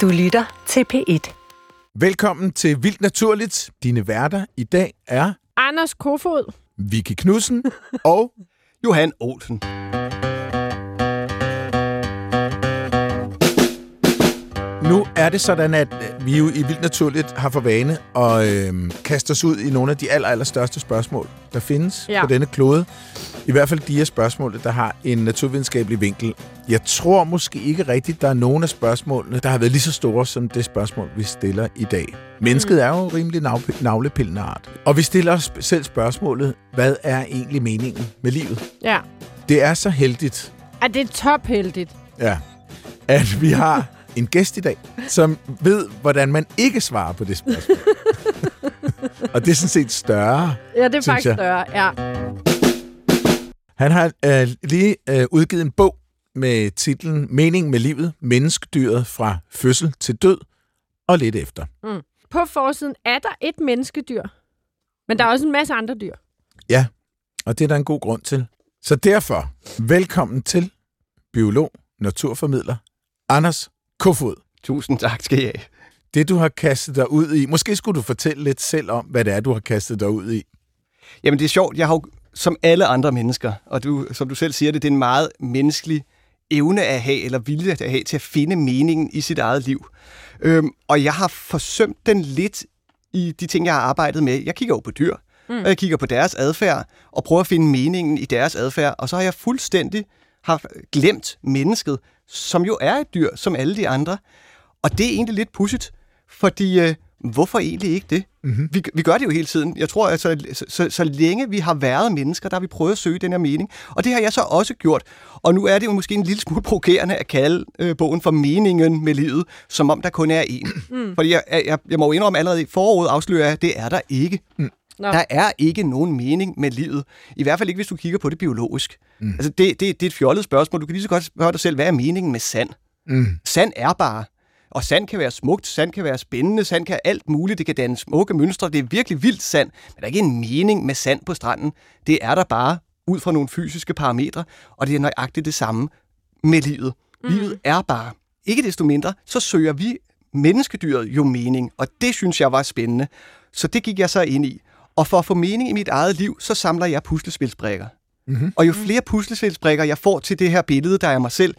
Du lytter til P1. Velkommen til Vildt Naturligt. Dine værter i dag er Anders Kofod. Vicky Knudsen og Johan Olsen. Nu er det sådan, at øh, vi jo i Vildt Naturligt har for vane at øh, kaste os ud i nogle af de aller, aller største spørgsmål, der findes Ja. på denne klode. I hvert fald de her spørgsmål, der har en naturvidenskabelig vinkel. Jeg tror måske ikke rigtigt, der er nogen af spørgsmålene, der har været lige så store som det spørgsmål, vi stiller i dag. Mennesket er jo rimelig nav- navlepillende art. Og vi stiller os selv spørgsmålet, hvad er egentlig meningen med livet? Ja. Det er så heldigt, Er det topheldigt? Ja. At vi har en gæst i dag, som ved, hvordan man ikke svarer på det spørgsmål. og det er sådan set større. Ja, det er faktisk jeg. større. Ja. Han har øh, lige øh, udgivet en bog med titlen Mening med livet, menneskedyret fra fødsel til død og lidt efter. På forsiden er der et menneskedyr. Men der er også en masse andre dyr. Ja, og det er der en god grund til. Så derfor, velkommen til biolog, naturformidler, Anders Kofod. Tusind tak skal I have. Det, du har kastet dig ud i, måske skulle du fortælle lidt selv om, hvad det er, du har kastet dig ud i. Jamen det er sjovt, jeg har jo, som alle andre mennesker, og du, som du selv siger det, det er en meget menneskelig evne at have, eller vilje at have, til at finde meningen i sit eget liv. Øhm, og jeg har forsømt den lidt i de ting, jeg har arbejdet med. Jeg kigger jo på dyr, mm. og jeg kigger på deres adfærd, og prøver at finde meningen i deres adfærd, og så har jeg fuldstændig har glemt mennesket, som jo er et dyr, som alle de andre. Og det er egentlig lidt pudsigt, fordi øh, hvorfor egentlig ikke det? Mm-hmm. Vi, vi gør det jo hele tiden. Jeg tror, at så, så, så, så længe vi har været mennesker, der har vi prøvet at søge den her mening. Og det har jeg så også gjort. Og nu er det jo måske en lille smule provokerende at kalde øh, bogen for meningen med livet, som om der kun er én. Mm. Fordi jeg, jeg, jeg må jo indrømme allerede i foråret afsløre, at det er der ikke. Mm. Der er ikke nogen mening med livet. I hvert fald ikke, hvis du kigger på det biologisk. Mm. Altså, det, det, det er et fjollet spørgsmål. Du kan lige så godt spørge dig selv, hvad er meningen med sand? Mm. Sand er bare. Og sand kan være smukt, sand kan være spændende, sand kan alt muligt, det kan danne smukke mønstre, det er virkelig vildt sand, men der er ikke en mening med sand på stranden. Det er der bare ud fra nogle fysiske parametre, og det er nøjagtigt det samme med livet. Mm. Livet er bare. Ikke desto mindre, så søger vi menneskedyret jo mening, og det synes jeg var spændende. Så det gik jeg så ind i. Og for at få mening i mit eget liv, så samler jeg puslespilsbrikker. Mm-hmm. Og jo flere puslespilsbrikker jeg får til det her billede, der er mig selv,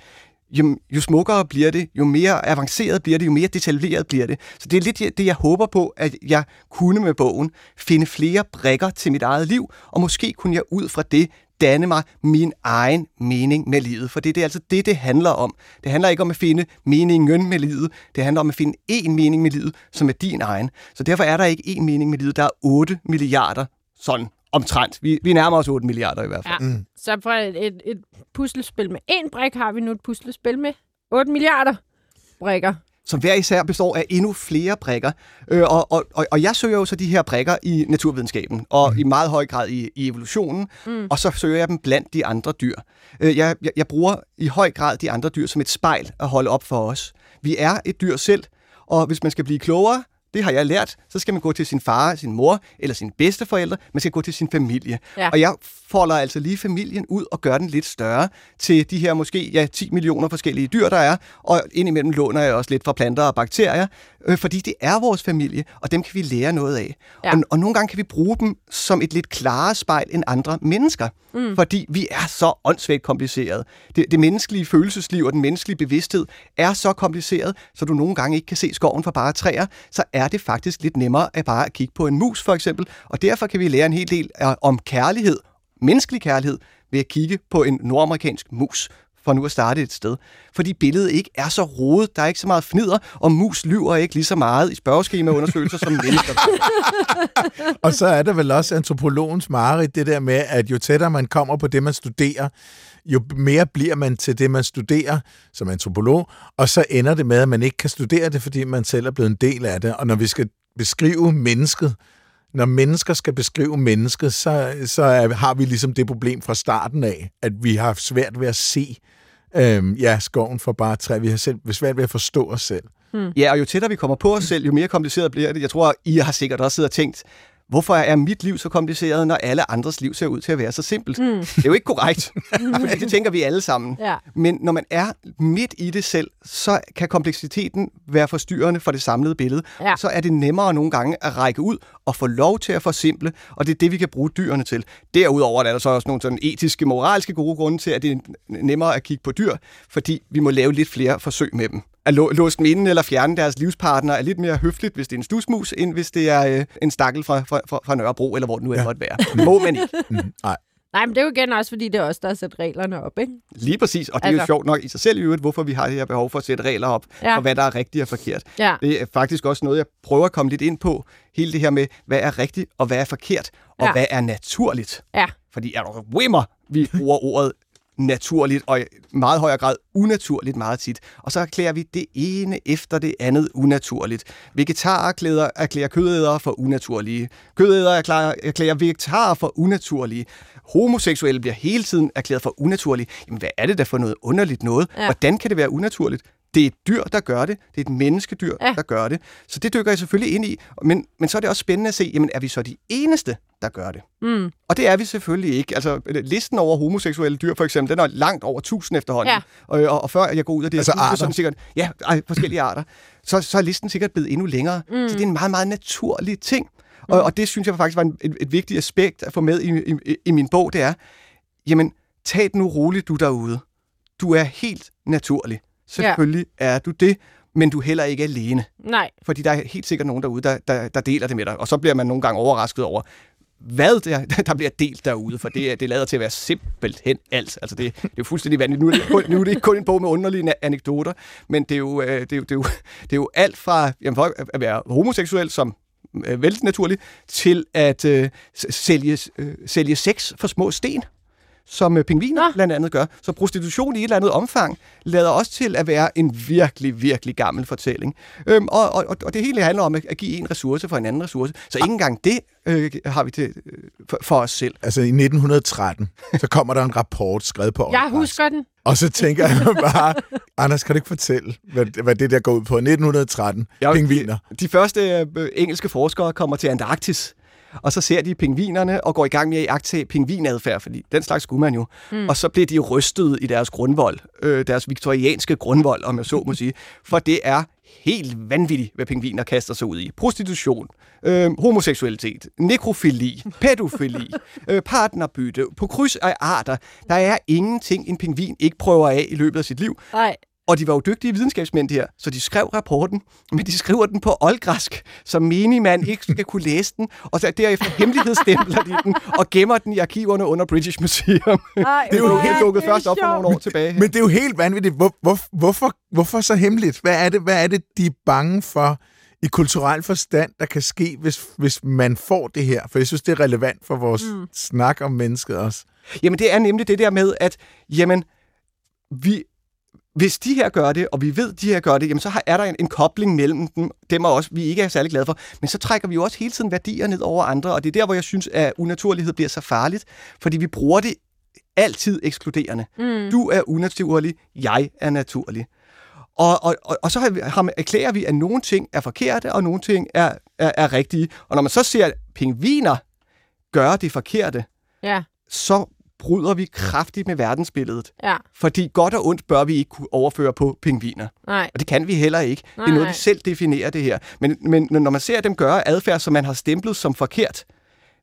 jo, jo smukkere bliver det, jo mere avanceret bliver det, jo mere detaljeret bliver det. Så det er lidt det, jeg håber på, at jeg kunne med bogen finde flere brikker til mit eget liv, og måske kunne jeg ud fra det danne mig min egen mening med livet. For det er altså det, det handler om. Det handler ikke om at finde meningen med livet. Det handler om at finde én mening med livet, som er din egen. Så derfor er der ikke én mening med livet. Der er 8 milliarder sådan omtrent. Vi, vi nærmer os 8 milliarder i hvert fald. Ja. Mm. Så fra et, et, puslespil med én brik har vi nu et puslespil med 8 milliarder brikker. som hver især består af endnu flere brikker. Øh, og, og, og, og jeg søger jo så de her brikker i naturvidenskaben, og mm. i meget høj grad i, i evolutionen, mm. og så søger jeg dem blandt de andre dyr. Øh, jeg, jeg, jeg bruger i høj grad de andre dyr som et spejl at holde op for os. Vi er et dyr selv, og hvis man skal blive klogere, det har jeg lært, så skal man gå til sin far, sin mor eller sin bedsteforældre. Man skal gå til sin familie. Ja. Og jeg folder altså lige familien ud og gør den lidt større til de her måske ja, 10 millioner forskellige dyr, der er. Og indimellem låner jeg også lidt fra planter og bakterier, øh, fordi det er vores familie, og dem kan vi lære noget af. Ja. Og, og nogle gange kan vi bruge dem som et lidt klarere spejl end andre mennesker, mm. fordi vi er så åndssvagt kompliceret. Det, det menneskelige følelsesliv og den menneskelige bevidsthed er så kompliceret, så du nogle gange ikke kan se skoven for bare træer, så er det faktisk lidt nemmere at bare kigge på en mus for eksempel, og derfor kan vi lære en hel del øh, om kærlighed, menneskelig kærlighed, ved at kigge på en nordamerikansk mus, for nu at starte et sted. Fordi billedet ikke er så rodet, der er ikke så meget fnider, og mus lyver ikke lige så meget i spørgeskemaundersøgelser som mennesker. Og så er der vel også antropologens mareridt, det der med, at jo tættere man kommer på det, man studerer, jo mere bliver man til det, man studerer som antropolog, og så ender det med, at man ikke kan studere det, fordi man selv er blevet en del af det. Og når vi skal beskrive mennesket, når mennesker skal beskrive mennesket, så, så har vi ligesom det problem fra starten af, at vi har svært ved at se øhm, ja, skoven for bare træ. Vi har selv svært ved at forstå os selv. Ja, og jo tættere vi kommer på os selv, jo mere kompliceret bliver det. Jeg tror, I har sikkert også siddet og tænkt, hvorfor er mit liv så kompliceret, når alle andres liv ser ud til at være så simpelt? Mm. Det er jo ikke korrekt. Det tænker vi alle sammen. Ja. Men når man er midt i det selv, så kan kompleksiteten være forstyrrende for det samlede billede. Ja. Så er det nemmere nogle gange at række ud og få lov til at forsimple, og det er det, vi kan bruge dyrene til. Derudover er der så også nogle sådan etiske, moralske gode grunde til, at det er nemmere at kigge på dyr, fordi vi må lave lidt flere forsøg med dem. At lå- låse dem inde eller fjerne deres livspartner er lidt mere høfligt, hvis det er en stusmus, end hvis det er øh, en stakkel fra, fra, fra, fra Nørrebro, eller hvor det nu ja. måtte være. Må man ikke. Mm, nej. Nej, men det er jo igen også, fordi det er os, der har sat reglerne op, ikke? Lige præcis, og det er jo Altså. sjovt nok i sig selv i øvrigt, hvorfor vi har det her behov for at sætte regler op, Ja. for hvad der er rigtigt og forkert. Ja. Det er faktisk også noget, jeg prøver at komme lidt ind på, hele det her med, hvad er rigtigt og hvad er forkert, og Ja. hvad er naturligt. Ja. Fordi er der wimmer, vi bruger ordet naturligt, og i meget højere grad unaturligt meget tit. Og så erklærer vi det ene efter det andet unaturligt. Vegetarer erklærer, erklærer kødædere for unaturlige. Kødædere erklærer, erklærer vegetarer for unaturlige. Homoseksuelle bliver hele tiden erklæret for unaturlige. Jamen, hvad er det der for noget underligt noget? Ja. Ja. Hvordan kan det være unaturligt? Det er et dyr, der gør det. Det er et menneskedyr, Ja. der gør det. Så det dykker jeg selvfølgelig ind i. Men, men så er det også spændende at se, jamen, er vi så de eneste, der gør det? Mm. Og det er vi selvfølgelig ikke. Altså, listen over homoseksuelle dyr, for eksempel, den er langt over 1000 efterhånden. Ja. Og, og, og før jeg går ud af det, Altså arter? så er den sikkert, ja, ej, forskellige arter, så, så er listen sikkert blevet endnu længere. Mm. Så det er en meget, meget naturlig ting. Og, og det synes jeg faktisk var en, et, et vigtigt aspekt at få med i, i, i min bog, det er, jamen, tag det nu roligt, du derude. Du er helt naturlig. Selvfølgelig ja. er du det, men du er heller ikke alene. Nej. Fordi der er helt sikkert nogen derude, der, der, der deler det med dig. Og så bliver man nogle gange overrasket over, hvad der, der bliver delt derude, for det, det lader til at være simpelthen alt. Altså det, det er jo fuldstændig vanvittigt. Nu er, det kun, nu er det ikke kun en bog med underlige anekdoter, men det er jo, øh, det er jo, det er jo, det er jo alt fra jamen, for at være homoseksuel, som øh, vældig naturligt, til at øh, sælge, øh, sælge sex for små sten som øh, pingviner Nå. blandt andet gør. Så prostitution i et eller andet omfang lader også til at være en virkelig, virkelig gammel fortælling. Øhm, og, og, og det hele handler om at give en ressource for en anden ressource. Så ikke engang det øh, har vi til, øh, for, for os selv. Altså i 1913, så kommer der en rapport skrevet på Jeg husker den. Og så tænker jeg bare, Anders, kan du ikke fortælle, hvad, hvad det der går ud på? 1913, Ja, pingviner. De første øh, engelske forskere kommer til Antarktis, og så ser de pingvinerne og går i gang med at iagtage pingvinadfærd, fordi den slags skulle man jo. Mm. Og så bliver de rystet i deres grundvold, øh, deres viktorianske grundvold, om jeg så må sige. For det er helt vanvittigt, hvad pingviner kaster sig ud i. Prostitution, øh, homoseksualitet, nekrofili, pædofili, øh, partnerbytte, på kryds af arter. Der er ingenting, en pingvin ikke prøver af i løbet af sit liv. Nej. Og de var jo dygtige videnskabsmænd her, så de skrev rapporten, men de skriver den på oldgræsk, så menigmand ikke skal kunne læse den, og så derefter hemmelighedsstempler de den og gemmer den i arkiverne under British Museum. Ej, Det er jo helt dukket først op for nogle år tilbage. Men det er jo helt vanvittigt. Hvor, hvor, hvorfor, hvorfor så hemmeligt? Hvad er, det, hvad er det, de er bange for i kulturel forstand, der kan ske, hvis, hvis man får det her? For jeg synes, det er relevant for vores mm. snak om mennesket også. Jamen det er nemlig det der med, at jamen, vi, hvis de her gør det, og vi ved, de her gør det, jamen så er der en, en kobling mellem dem, dem og os, vi ikke er særlig glade for. Men så trækker vi jo også hele tiden værdier ned over andre, og det er der, hvor jeg synes, at unaturlighed bliver så farligt, fordi vi bruger det altid ekskluderende. Mm. Du er unaturlig, jeg er naturlig. Og, og, og, og så har vi, har, erklærer vi, at nogle ting er forkerte, og nogle ting er, er, er rigtige. Og når man så ser pingviner gøre det forkerte, Ja, så bryder vi kraftigt med verdensbilledet. ja. Fordi godt og ondt bør vi ikke kunne overføre på pingviner. Nej. Og det kan vi heller ikke. det Nej, er noget, vi selv definerer det her. Men, men når man ser dem gøre adfærd, som man har stemplet som forkert,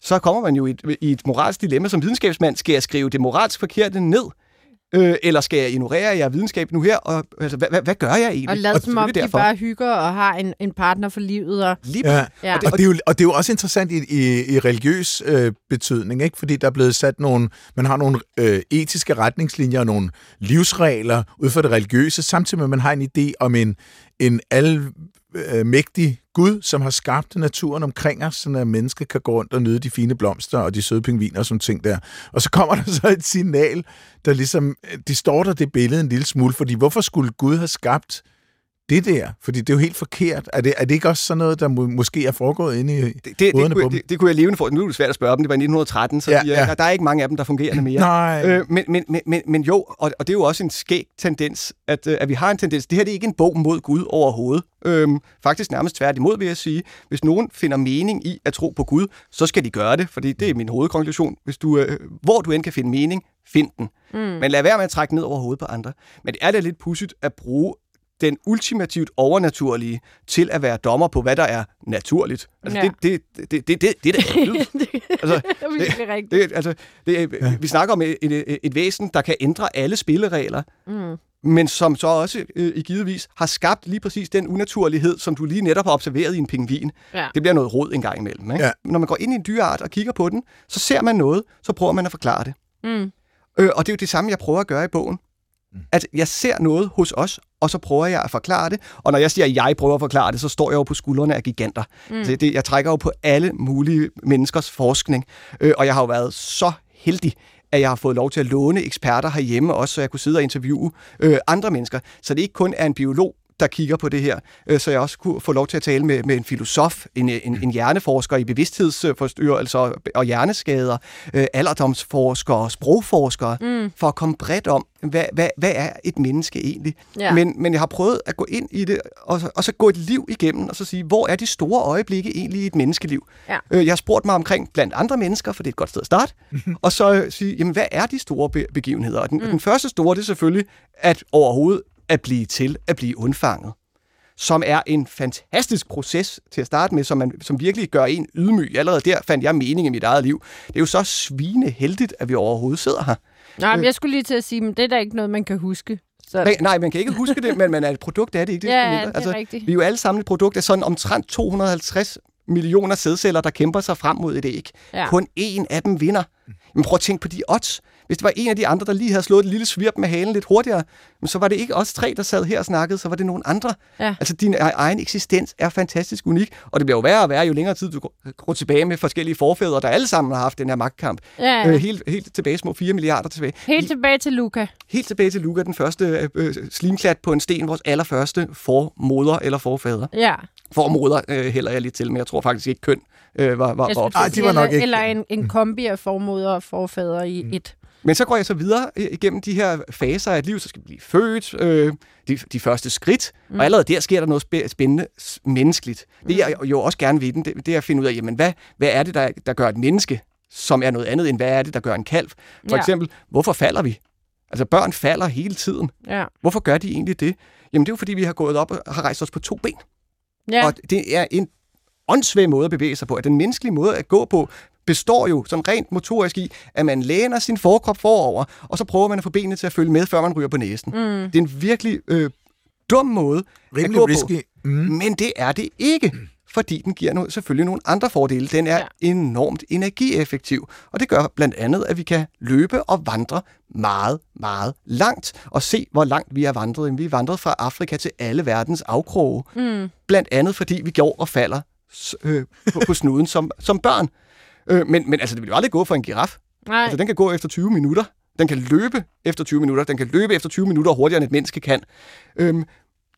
så kommer man jo i et, i et moralsk dilemma som videnskabsmand. Skal jeg skrive det moralsk forkerte ned? Øh, eller skal jeg ignorere jer videnskab nu her? Og, altså, hvad, hvad, hvad gør jeg egentlig? Og lad som om, de derfor. bare hygger og har en, en partner for livet. Og... Lige Ja. Ja. Og, det, og, det er jo, og det er jo også interessant i, i, i religiøs øh, betydning, ikke? fordi der er blevet sat nogle, man har nogle øh, etiske retningslinjer og nogle livsregler ud for det religiøse, samtidig med, at man har en idé om en, en almægtig øh, Gud, som har skabt naturen omkring os, så at mennesker kan gå rundt og nyde de fine blomster og de søde pingviner og sådan ting der. Og så kommer der så et signal, der ligesom øh, distorter det billede en lille smule, fordi hvorfor skulle Gud have skabt det der? Fordi det er jo helt forkert. Er det, er det ikke også sådan noget, der må, måske er foregået inde i Det, det, det, hovederne på kunne, dem? det, det kunne jeg levende for. Nu er det svært at spørge dem. Det var i 1913, så Ja, ja, ja. Der, der er ikke mange af dem, der fungerer mere. Nej. Øh, men, men, men, men, men jo, og, og det er jo også en skæg tendens, at, øh, at vi har en tendens. Det her det er ikke en bog mod Gud overhovedet. Øhm, faktisk nærmest tværtimod, vil jeg sige. Hvis nogen finder mening i at tro på Gud, så skal de gøre det, fordi det er min hovedkonklusion. Hvis du, øh, hvor du end kan finde mening, find den. Mm. Men lad være med at trække ned over hovedet på andre. Men det er da lidt pudsigt at bruge den ultimativt overnaturlige til at være dommer på, hvad der er naturligt. Altså, Ja. det, det, det, det, det, det er da vildt. altså, Det er virkelig rigtigt. det, altså, det, ja. Vi snakker om et, et, et væsen, der kan ændre alle spilleregler, mm. men som så også øh, i givetvis har skabt lige præcis den unaturlighed, som du lige netop har observeret i en pingvin. Ja. Det bliver noget råd en gang imellem. Ikke? Ja. Når man går ind i en dyreart og kigger på den, så ser man noget, så prøver man at forklare det. Mm. Øh, og det er jo det samme, jeg prøver at gøre i bogen. At jeg ser noget hos os, og så prøver jeg at forklare det. Og når jeg siger, at jeg prøver at forklare det, så står jeg jo på skuldrene af giganter. Mm. Så det, jeg trækker jo på alle mulige menneskers forskning. Øh, og jeg har jo været så heldig, at jeg har fået lov til at låne eksperter herhjemme også, så jeg kunne sidde og interviewe øh, andre mennesker. Så det ikke kun er en biolog, der kigger på det her, øh, så jeg også kunne få lov til at tale med, med en filosof, en, en, en hjerneforsker i bevidsthedsforstyrrelser og hjerneskader, øh, alderdomsforskere, sprogforskere, mm. for at komme bredt om, hvad, hvad, hvad er et menneske egentlig? Ja. Men, men jeg har prøvet at gå ind i det, og så, og så gå et liv igennem, og så sige, hvor er de store øjeblikke egentlig i et menneskeliv? Ja. Øh, jeg har spurgt mig omkring blandt andre mennesker, for det er et godt sted at starte, og så øh, sige, jamen, hvad er de store be- begivenheder? Og den, mm. den første store, det er selvfølgelig, at overhovedet at blive til, at blive undfanget som er en fantastisk proces til at starte med, som, man, som virkelig gør en ydmyg. Allerede der fandt jeg mening i mit eget liv. Det er jo så svineheldigt, at vi overhovedet sidder her. Nej, men jeg skulle lige til at sige, at det er da ikke noget, man kan huske. Så, Nej, nej, man kan ikke huske det, men man er et produkt af det, ikke? Det Ja, det er rigtigt. Vi er jo alle sammen et produkt af sådan omtrent 250 millioner sædceller, der kæmper sig frem mod et æg. Ja. Kun én af dem vinder. Men prøv at tænke på de odds. Hvis det var en af de andre, der lige havde slået et lille svirp med halen lidt hurtigere, men så var det ikke os tre, der sad her og snakkede, så var det nogen andre. Ja. Altså, din e- egen eksistens er fantastisk unik, og det bliver jo værre og værre, jo længere tid du går- tilbage med forskellige forfædre, der alle sammen har haft den her magtkamp. Ja, ja. Øh, helt, helt tilbage, små 4 milliarder tilbage. Helt tilbage til Luca. Helt tilbage til Luca, den første øh, øh, slimklat på en sten, vores allerførste formoder eller forfader. Ja. Formoder øh, hælder jeg lidt til, men jeg tror faktisk ikke køn øh, var, var, var Ej, til de var nok ikke- Eller en, en kombi af formoder og forfædre i et. Men så går jeg så videre øh, igennem de her faser af et liv, så skal vi blive født, øh, de, de første skridt, mm. og allerede der sker der noget spæ- spændende menneskeligt. Det jeg jo også gerne vil, den, det, det er at finde ud af, jamen, hvad, hvad er det, der, der gør et menneske, som er noget andet, end hvad er det, der gør en kalv? For Ja. eksempel, hvorfor falder vi? Altså, børn falder hele tiden. Ja. Hvorfor gør de egentlig det? Jamen, det er jo, fordi vi har gået op og har rejst os på to ben. Ja. Og det er en åndssvag måde at bevæge sig på. At den menneskelige måde at gå på består jo sådan rent motorisk i, at man læner sin forkrop forover, og så prøver man at få benene til at følge med, før man ryger på næsen. Mm. Det er en virkelig øh, dum måde at Rimelig gå risky. på. Mm. Men det er det ikke, fordi den giver no- selvfølgelig nogle andre fordele. Den er Ja. enormt energieffektiv, og det gør blandt andet, at vi kan løbe og vandre meget, meget langt, og se, hvor langt vi er vandret. Vi er vandret fra Afrika til alle verdens afkroge. Mm. Blandt andet, fordi vi går og falder øh, på, på snuden som, som børn. Øh, men, men altså, det vil jo aldrig gå for en giraf. Nej. Altså, den kan gå efter 20 minutter. Den kan løbe efter 20 minutter. Den kan løbe efter 20 minutter hurtigere, end et menneske kan. Øhm,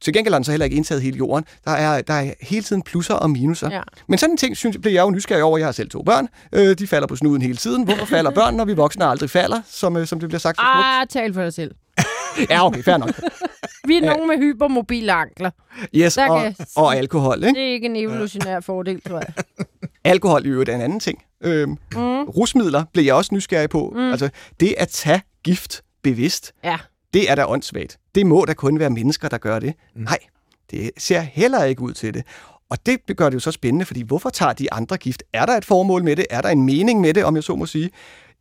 til gengæld har den så heller ikke indtaget hele jorden. Der er, der er hele tiden plusser og minuser. Ja. Men sådan en ting, synes jeg, bliver jeg jo nysgerrig over. Jeg har selv to børn. Øh, de falder på snuden hele tiden. Hvorfor falder børn, når vi voksne aldrig falder, som, øh, som det bliver sagt? Ah, tal for dig selv. Ja, okay, fair nok. Vi er nogen med hypermobile ankler. Yes, Der og, kan og alkohol. Ikke? Det er ikke en evolutionær fordel, tror jeg. Alkohol i øvrigt er en anden ting. Øhm, mm. Rusmidler bliver jeg også nysgerrig på. Mm. Altså, det at tage gift bevidst, Ja. det er da åndssvagt. Det må da kun være mennesker, der gør det. Mm. Nej, det ser heller ikke ud til det. Og det gør det jo så spændende, fordi hvorfor tager de andre gift? Er der et formål med det? Er der en mening med det, om jeg så må sige?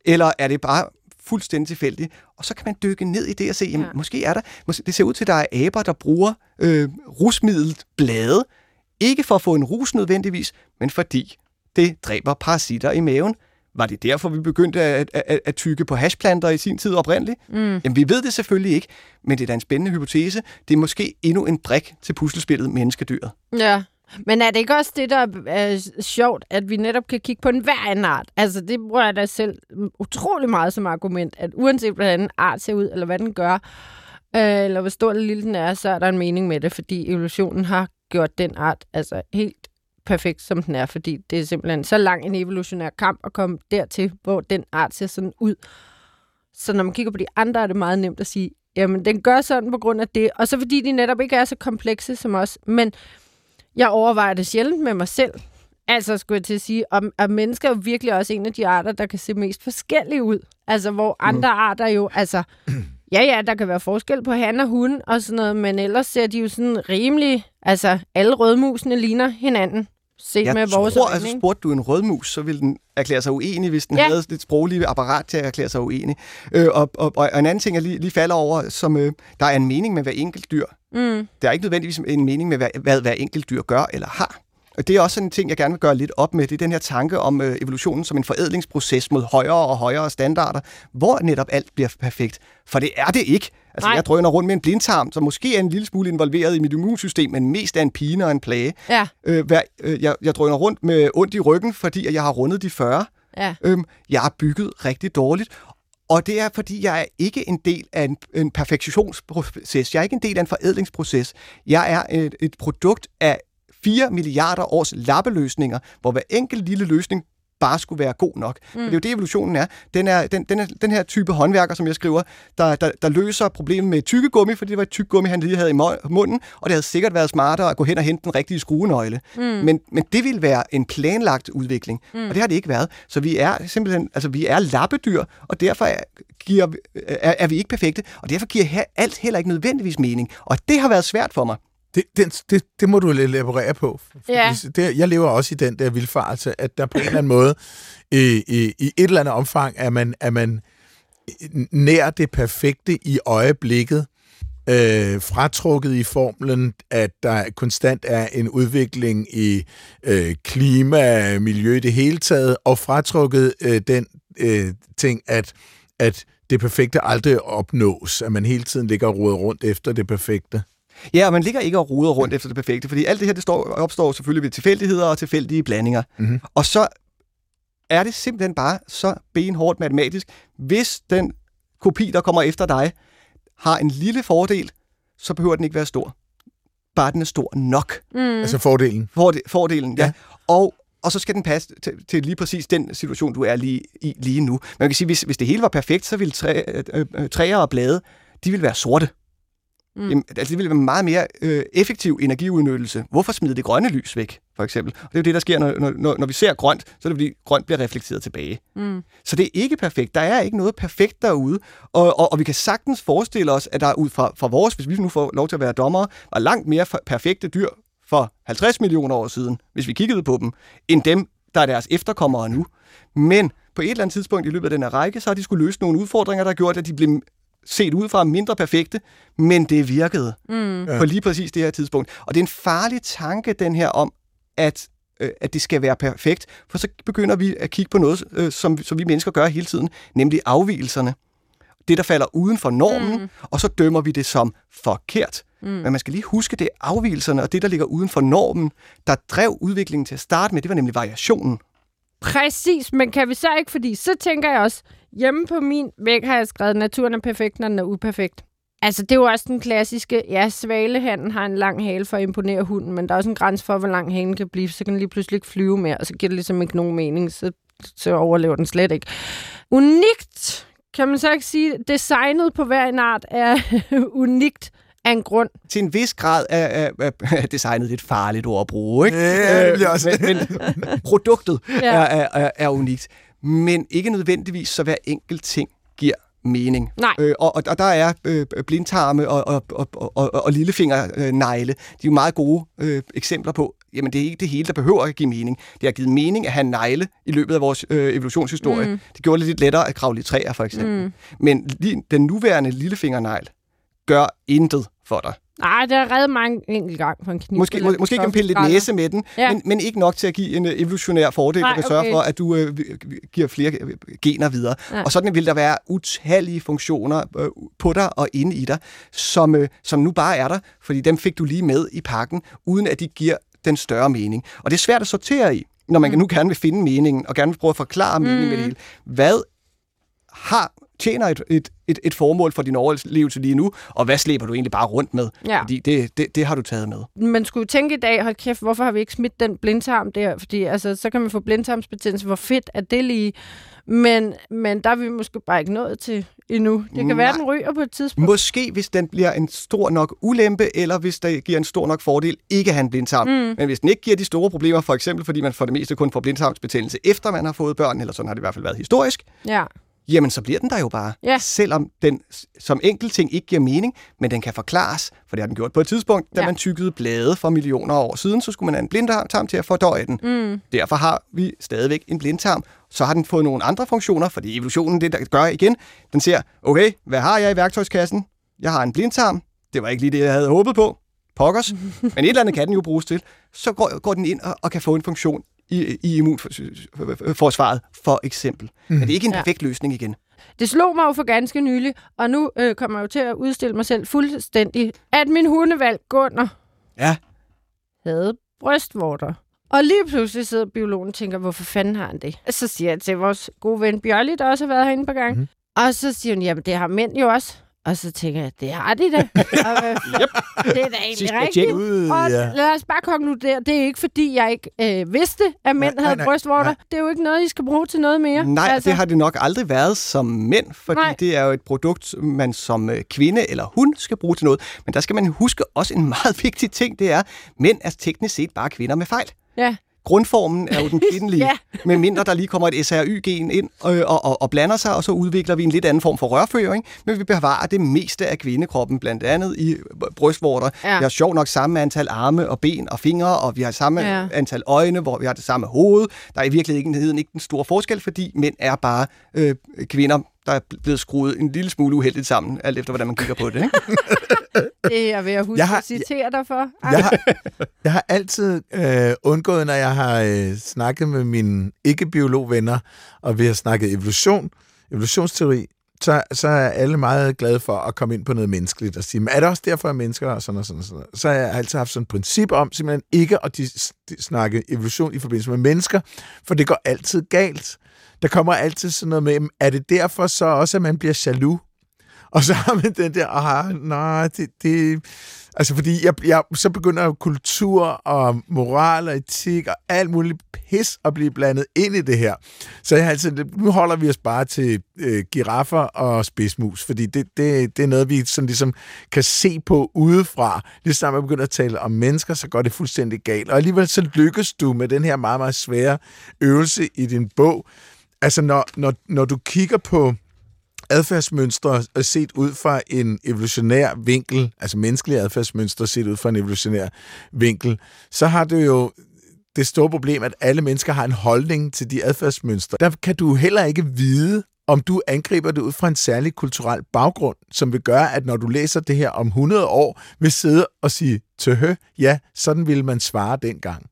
Eller er det bare fuldstændig tilfældigt? Og så kan man dykke ned i det og se, jamen, Ja. måske er der, måske, det ser ud til, at der er aber, der bruger øh, rusmidlet blade, ikke for at få en rus nødvendigvis, men fordi det dræber parasitter i maven. Var det derfor, vi begyndte at, at, at tykke på hashplanter i sin tid oprindeligt? Mm. Jamen, vi ved det selvfølgelig ikke, men det er da en spændende hypotese. Det er måske endnu en brik til puslespillet menneskedyret. Ja. Men er det ikke også det, der er sjovt, at vi netop kan kigge på en hver anden art? Altså, det bruger jeg da selv utrolig meget som argument, at uanset hvordan en art ser ud, eller hvad den gør, øh, eller hvor stor eller lille den er, så er der en mening med det, fordi evolutionen har gjort den art altså helt perfekt, som den er, fordi det er simpelthen så lang en evolutionær kamp at komme dertil, hvor den art ser sådan ud. Så når man kigger på de andre, er det meget nemt at sige, jamen den gør sådan på grund af det, og så fordi de netop ikke er så komplekse som os. Men jeg overvejer det sjældent med mig selv. Altså, skulle jeg til at sige, om, at mennesker er jo virkelig også en af de arter, der kan se mest forskellige ud. Altså, hvor andre mm. arter jo, altså, ja, ja, der kan være forskel på han og hun og sådan noget, men ellers ser de jo sådan rimelig, altså, alle rødmusene ligner hinanden. Se Jeg med vores tror, altså spurgte du en rødmus, så ville den erklære sig uenig, hvis den Ja. ja. havde et sproglige apparat til at erklære sig uenig. Øh, og, og, og en anden ting, jeg lige, lige falder over, som øh, der er en mening med hver enkelt dyr. Mm. Der er ikke nødvendigvis en mening med, hvad, hvad hver enkelt dyr gør eller har. Og det er også sådan en ting, jeg gerne vil gøre lidt op med. Det er den her tanke om øh, evolutionen som en forædlingsproces mod højere og højere standarder, hvor netop alt bliver perfekt. For det er det ikke. Altså, Nej. jeg drøner rundt med en blindtarm, som måske er en lille smule involveret i mit immunsystem, men mest er en pine og en plage. Ja, Øh, hver, øh, jeg, jeg drøner rundt med ondt i ryggen, fordi jeg har rundet de 40. ja. Øhm, jeg er bygget rigtig dårligt. Og det er, fordi jeg er ikke en del af en, en perfektionsproces. Jeg er ikke en del af en forædlingsproces. Jeg er et, et produkt af 4 milliarder års lappeløsninger, hvor hver enkelt lille løsning bare skulle være god nok. Mm. Det er jo det, evolutionen er. Den, er den, den, er, den her type håndværker, som jeg skriver, der, der, der løser problemet med tykkegummi, fordi det var et tykkegummi, han lige havde i munden, og det havde sikkert været smartere at gå hen og hente den rigtige skruenøgle. Mm. Men, men det ville være en planlagt udvikling, mm. og det har det ikke været. Så vi er simpelthen, altså vi er lappedyr, og derfor er, giver, er, er vi ikke perfekte, og derfor giver her alt heller ikke nødvendigvis mening. Og det har været svært for mig. Det, det, det, det må du elaborere på. Ja. Det, jeg lever også i den der vildfarelse, at der på en eller anden måde, i, i, i et eller andet omfang, er man, er man nær det perfekte i øjeblikket, øh, fratrukket i formlen, at der konstant er en udvikling i øh, klima, miljø i det hele taget, og fratrukket øh, den øh, ting, at, at det perfekte aldrig opnås, at man hele tiden ligger og rundt efter det perfekte. Ja, og man ligger ikke og roder rundt efter det perfekte, fordi alt det her det står, opstår selvfølgelig ved tilfældigheder og tilfældige blandinger. Mhm. Og så er det simpelthen bare så benhårdt matematisk. Hvis den kopi, der kommer efter dig, har en lille fordel, så behøver den ikke være stor. Bare den er stor nok. Mm. Altså fordelen. Forde, fordelen, ja. Ja. ja. Og, og så skal den passe til, til lige præcis den situation, du er lige i lige nu. Man kan sige, hvis, hvis det hele var perfekt, så ville træ, øh, øh, træer og blade, de ville være sorte. Mm. Jamen, altså, det ville være meget mere øh, effektiv energiudnyttelse. Hvorfor smide det grønne lys væk, for eksempel? Og det er jo det, der sker, når, når- når, vi ser grønt, så er det fordi, grønt bliver reflekteret tilbage. Mm. Så det er ikke perfekt. Der er ikke noget perfekt derude. Og, og, og vi kan sagtens forestille os, at der ud fra, fra vores, hvis vi nu får lov til at være dommere, var langt mere perfekte dyr for 50 millioner år siden, hvis vi kiggede på dem, end dem, der er deres efterkommere nu. Men på et eller andet tidspunkt i løbet af den her række, så har de skulle løse nogle udfordringer, der gjorde, at de blev set ud fra mindre perfekte, men det virkede Mm. på lige præcis det her tidspunkt. Og det er en farlig tanke, den her om, at, øh, at det skal være perfekt, for så begynder vi at kigge på noget, øh, som, som vi mennesker gør hele tiden, nemlig afvielserne. Det, der falder uden for normen, mm. og så dømmer vi det som forkert. Mm. Men man skal lige huske, det er afvielserne og det, der ligger uden for normen, der drev udviklingen til at starte med. Det var nemlig variationen. Præcis, men kan vi så ikke, fordi så tænker jeg også, hjemme på min væg har jeg skrevet, naturen er perfekt, når den er uperfekt. Altså, det er jo også den klassiske, ja, svalehanden har en lang hale for at imponere hunden, men der er også en grænse for, hvor lang halen kan blive, så kan den lige pludselig ikke flyve mere, og så giver det ligesom ikke nogen mening, så, så overlever den slet ikke. Unikt, kan man så ikke sige, designet på hver en art er unikt af en grund. Til en vis grad er, er, er, er designet lidt farligt ord at bruge, ikke? Ja, også. men, men produktet Ja. er, er, er, er unikt. Men ikke nødvendigvis, så hver enkelt ting giver mening. Nej. Øh, og, og, der er øh, blindtarme og, og, og, og, og, lillefingernegle. De er jo meget gode øh, eksempler på, jamen det er ikke det hele, der behøver at give mening. Det har givet mening at have negle i løbet af vores øh, evolutionshistorie. Mm. Det gjorde det lidt lettere at kravle i træer, for eksempel. Mm. Men lige, den nuværende lillefingernegl gør intet for dig. Nej, det har reddet mange enkelt gang på en kniv. Måske, må, måske kan pille lidt næse med den, Ja. men, men ikke nok til at give en øh, evolutionær fordel, Nej, der kan sørge for, at du øh, giver flere øh, gener videre. Ja. Og sådan vil der være utallige funktioner øh, på dig og inde i dig, som, øh, som nu bare er der, fordi dem fik du lige med i pakken, uden at de giver den større mening. Og det er svært at sortere i, når man mm. nu gerne vil finde meningen, og gerne vil prøve at forklare meningen med det hele. Hvad har tjener et, et, et, et formål for din overlevelse lige nu, og hvad slæber du egentlig bare rundt med? Ja. Fordi det, det, det har du taget med. Man skulle tænke i dag, hold kæft, hvorfor har vi ikke smidt den blindtarm der? Fordi altså, så kan man få blindtarmsbetændelse. Hvor fedt er det lige? Men, men der er vi måske bare ikke nået til endnu. Det kan Nej. være, den ryger på et tidspunkt. Måske hvis den bliver en stor nok ulempe, eller hvis det giver en stor nok fordel ikke at have en blindtarm. Mm. Men hvis den ikke giver de store problemer, for eksempel fordi man for det meste kun får blindtarmsbetændelse efter man har fået børn, eller sådan har det i hvert fald været historisk, Ja. Jamen så bliver den der jo bare. Ja. Selvom den som enkelt ting ikke giver mening, men den kan forklares, for det har den gjort på et tidspunkt, da Ja. man tykkede blade for millioner af år siden, så skulle man have en blindtarm til at fordøje den. Mm. Derfor har vi stadigvæk en blindtarm. Så har den fået nogle andre funktioner, fordi evolutionen det, der gør igen, den siger, okay, hvad har jeg i værktøjskassen? Jeg har en blindtarm. Det var ikke lige det, jeg havde håbet på. Pokkers. Men et eller andet kan den jo bruges til. Så går, går den ind og, og kan få en funktion i, i immunforsvaret, for eksempel. Mm. Men det er ikke en Ja. perfekt løsning igen. Det slog mig jo for ganske nylig, og nu øh, kommer jeg jo til at udstille mig selv fuldstændig, at min hundevalg Gunnar Ja, havde brystvorter. Og lige pludselig sidder biologen og tænker, hvorfor fanden har han det? Så siger jeg til vores gode ven Bjørli, der også har været herinde på gang. Mm-hmm. Og så siger hun, jamen det har mænd jo også. Og så tænker jeg, det har de da. og, hvad fa- det er da egentlig rigtigt. Ud, Og ja. lad os bare konkludere, det er ikke fordi, jeg ikke øh, vidste, at mænd Nej, havde nej, nej, brystvorter. nej. Det er jo ikke noget, I skal bruge til noget mere. Nej, altså. det har det nok aldrig været som mænd, fordi Nej. Nej. det er jo et produkt, man som øh, kvinde eller hun skal bruge til noget. Men der skal man huske også en meget vigtig ting, det er, mænd er teknisk set bare kvinder med fejl. Ja. Grundformen er jo den kvindelige, Ja. med mindre der lige kommer et SRY-gen ind øh, og, og, og blander sig, og så udvikler vi en lidt anden form for rørføring, men vi bevarer det meste af kvindekroppen, blandt andet i brystvorter. Ja. Vi har sjovt nok samme antal arme og ben og fingre, og vi har samme ja. antal øjne, hvor vi har det samme hoved. Der er i virkeligheden ikke den store forskel, fordi mænd er bare øh, kvinder, der er blevet skruet en lille smule uheldigt sammen, alt efter hvordan man kigger på det. Ikke? Det er jeg ved at huske Jeg har- at citere dig for. Jeg har, jeg har altid øh, undgået, når jeg har øh, snakket med mine ikke-biologvenner, og vi har snakket evolution, evolutionsteori, så, så er alle meget glade for at komme ind på noget menneskeligt og sige, men er det også derfor, at mennesker og sådan og sådan og sådan. Så har jeg altid haft sådan et princip om simpelthen ikke at de, de snakke evolution i forbindelse med mennesker, for det går altid galt. Der kommer altid sådan noget med, er det derfor så også, at man bliver jaloux? Og så har man den der, ah, nej, det, det... Altså, fordi jeg, jeg, så begynder kultur og moral og etik og alt muligt pis at blive blandet ind i det her. Så jeg har altid, nu holder vi os bare til øh, giraffer og spidsmus, fordi det, det, det er noget, vi sådan ligesom kan se på udefra. Lige snart man begynder at tale om mennesker, så går det fuldstændig galt. Og alligevel så lykkes du med den her meget, meget svære øvelse i din bog. Altså, når, når, når du kigger på adfærdsmønstre øh, set ud fra en evolutionær vinkel, altså menneskelige adfærdsmønstre set ud fra en evolutionær vinkel, så har du jo det store problem, at alle mennesker har en holdning til de adfærdsmønstre. Der kan du heller ikke vide, om du angriber det ud fra en særlig kulturel baggrund, som vil gøre, at når du læser det her om 100 år, vil sidde og sige, tøhø, ja, sådan ville man svare dengang.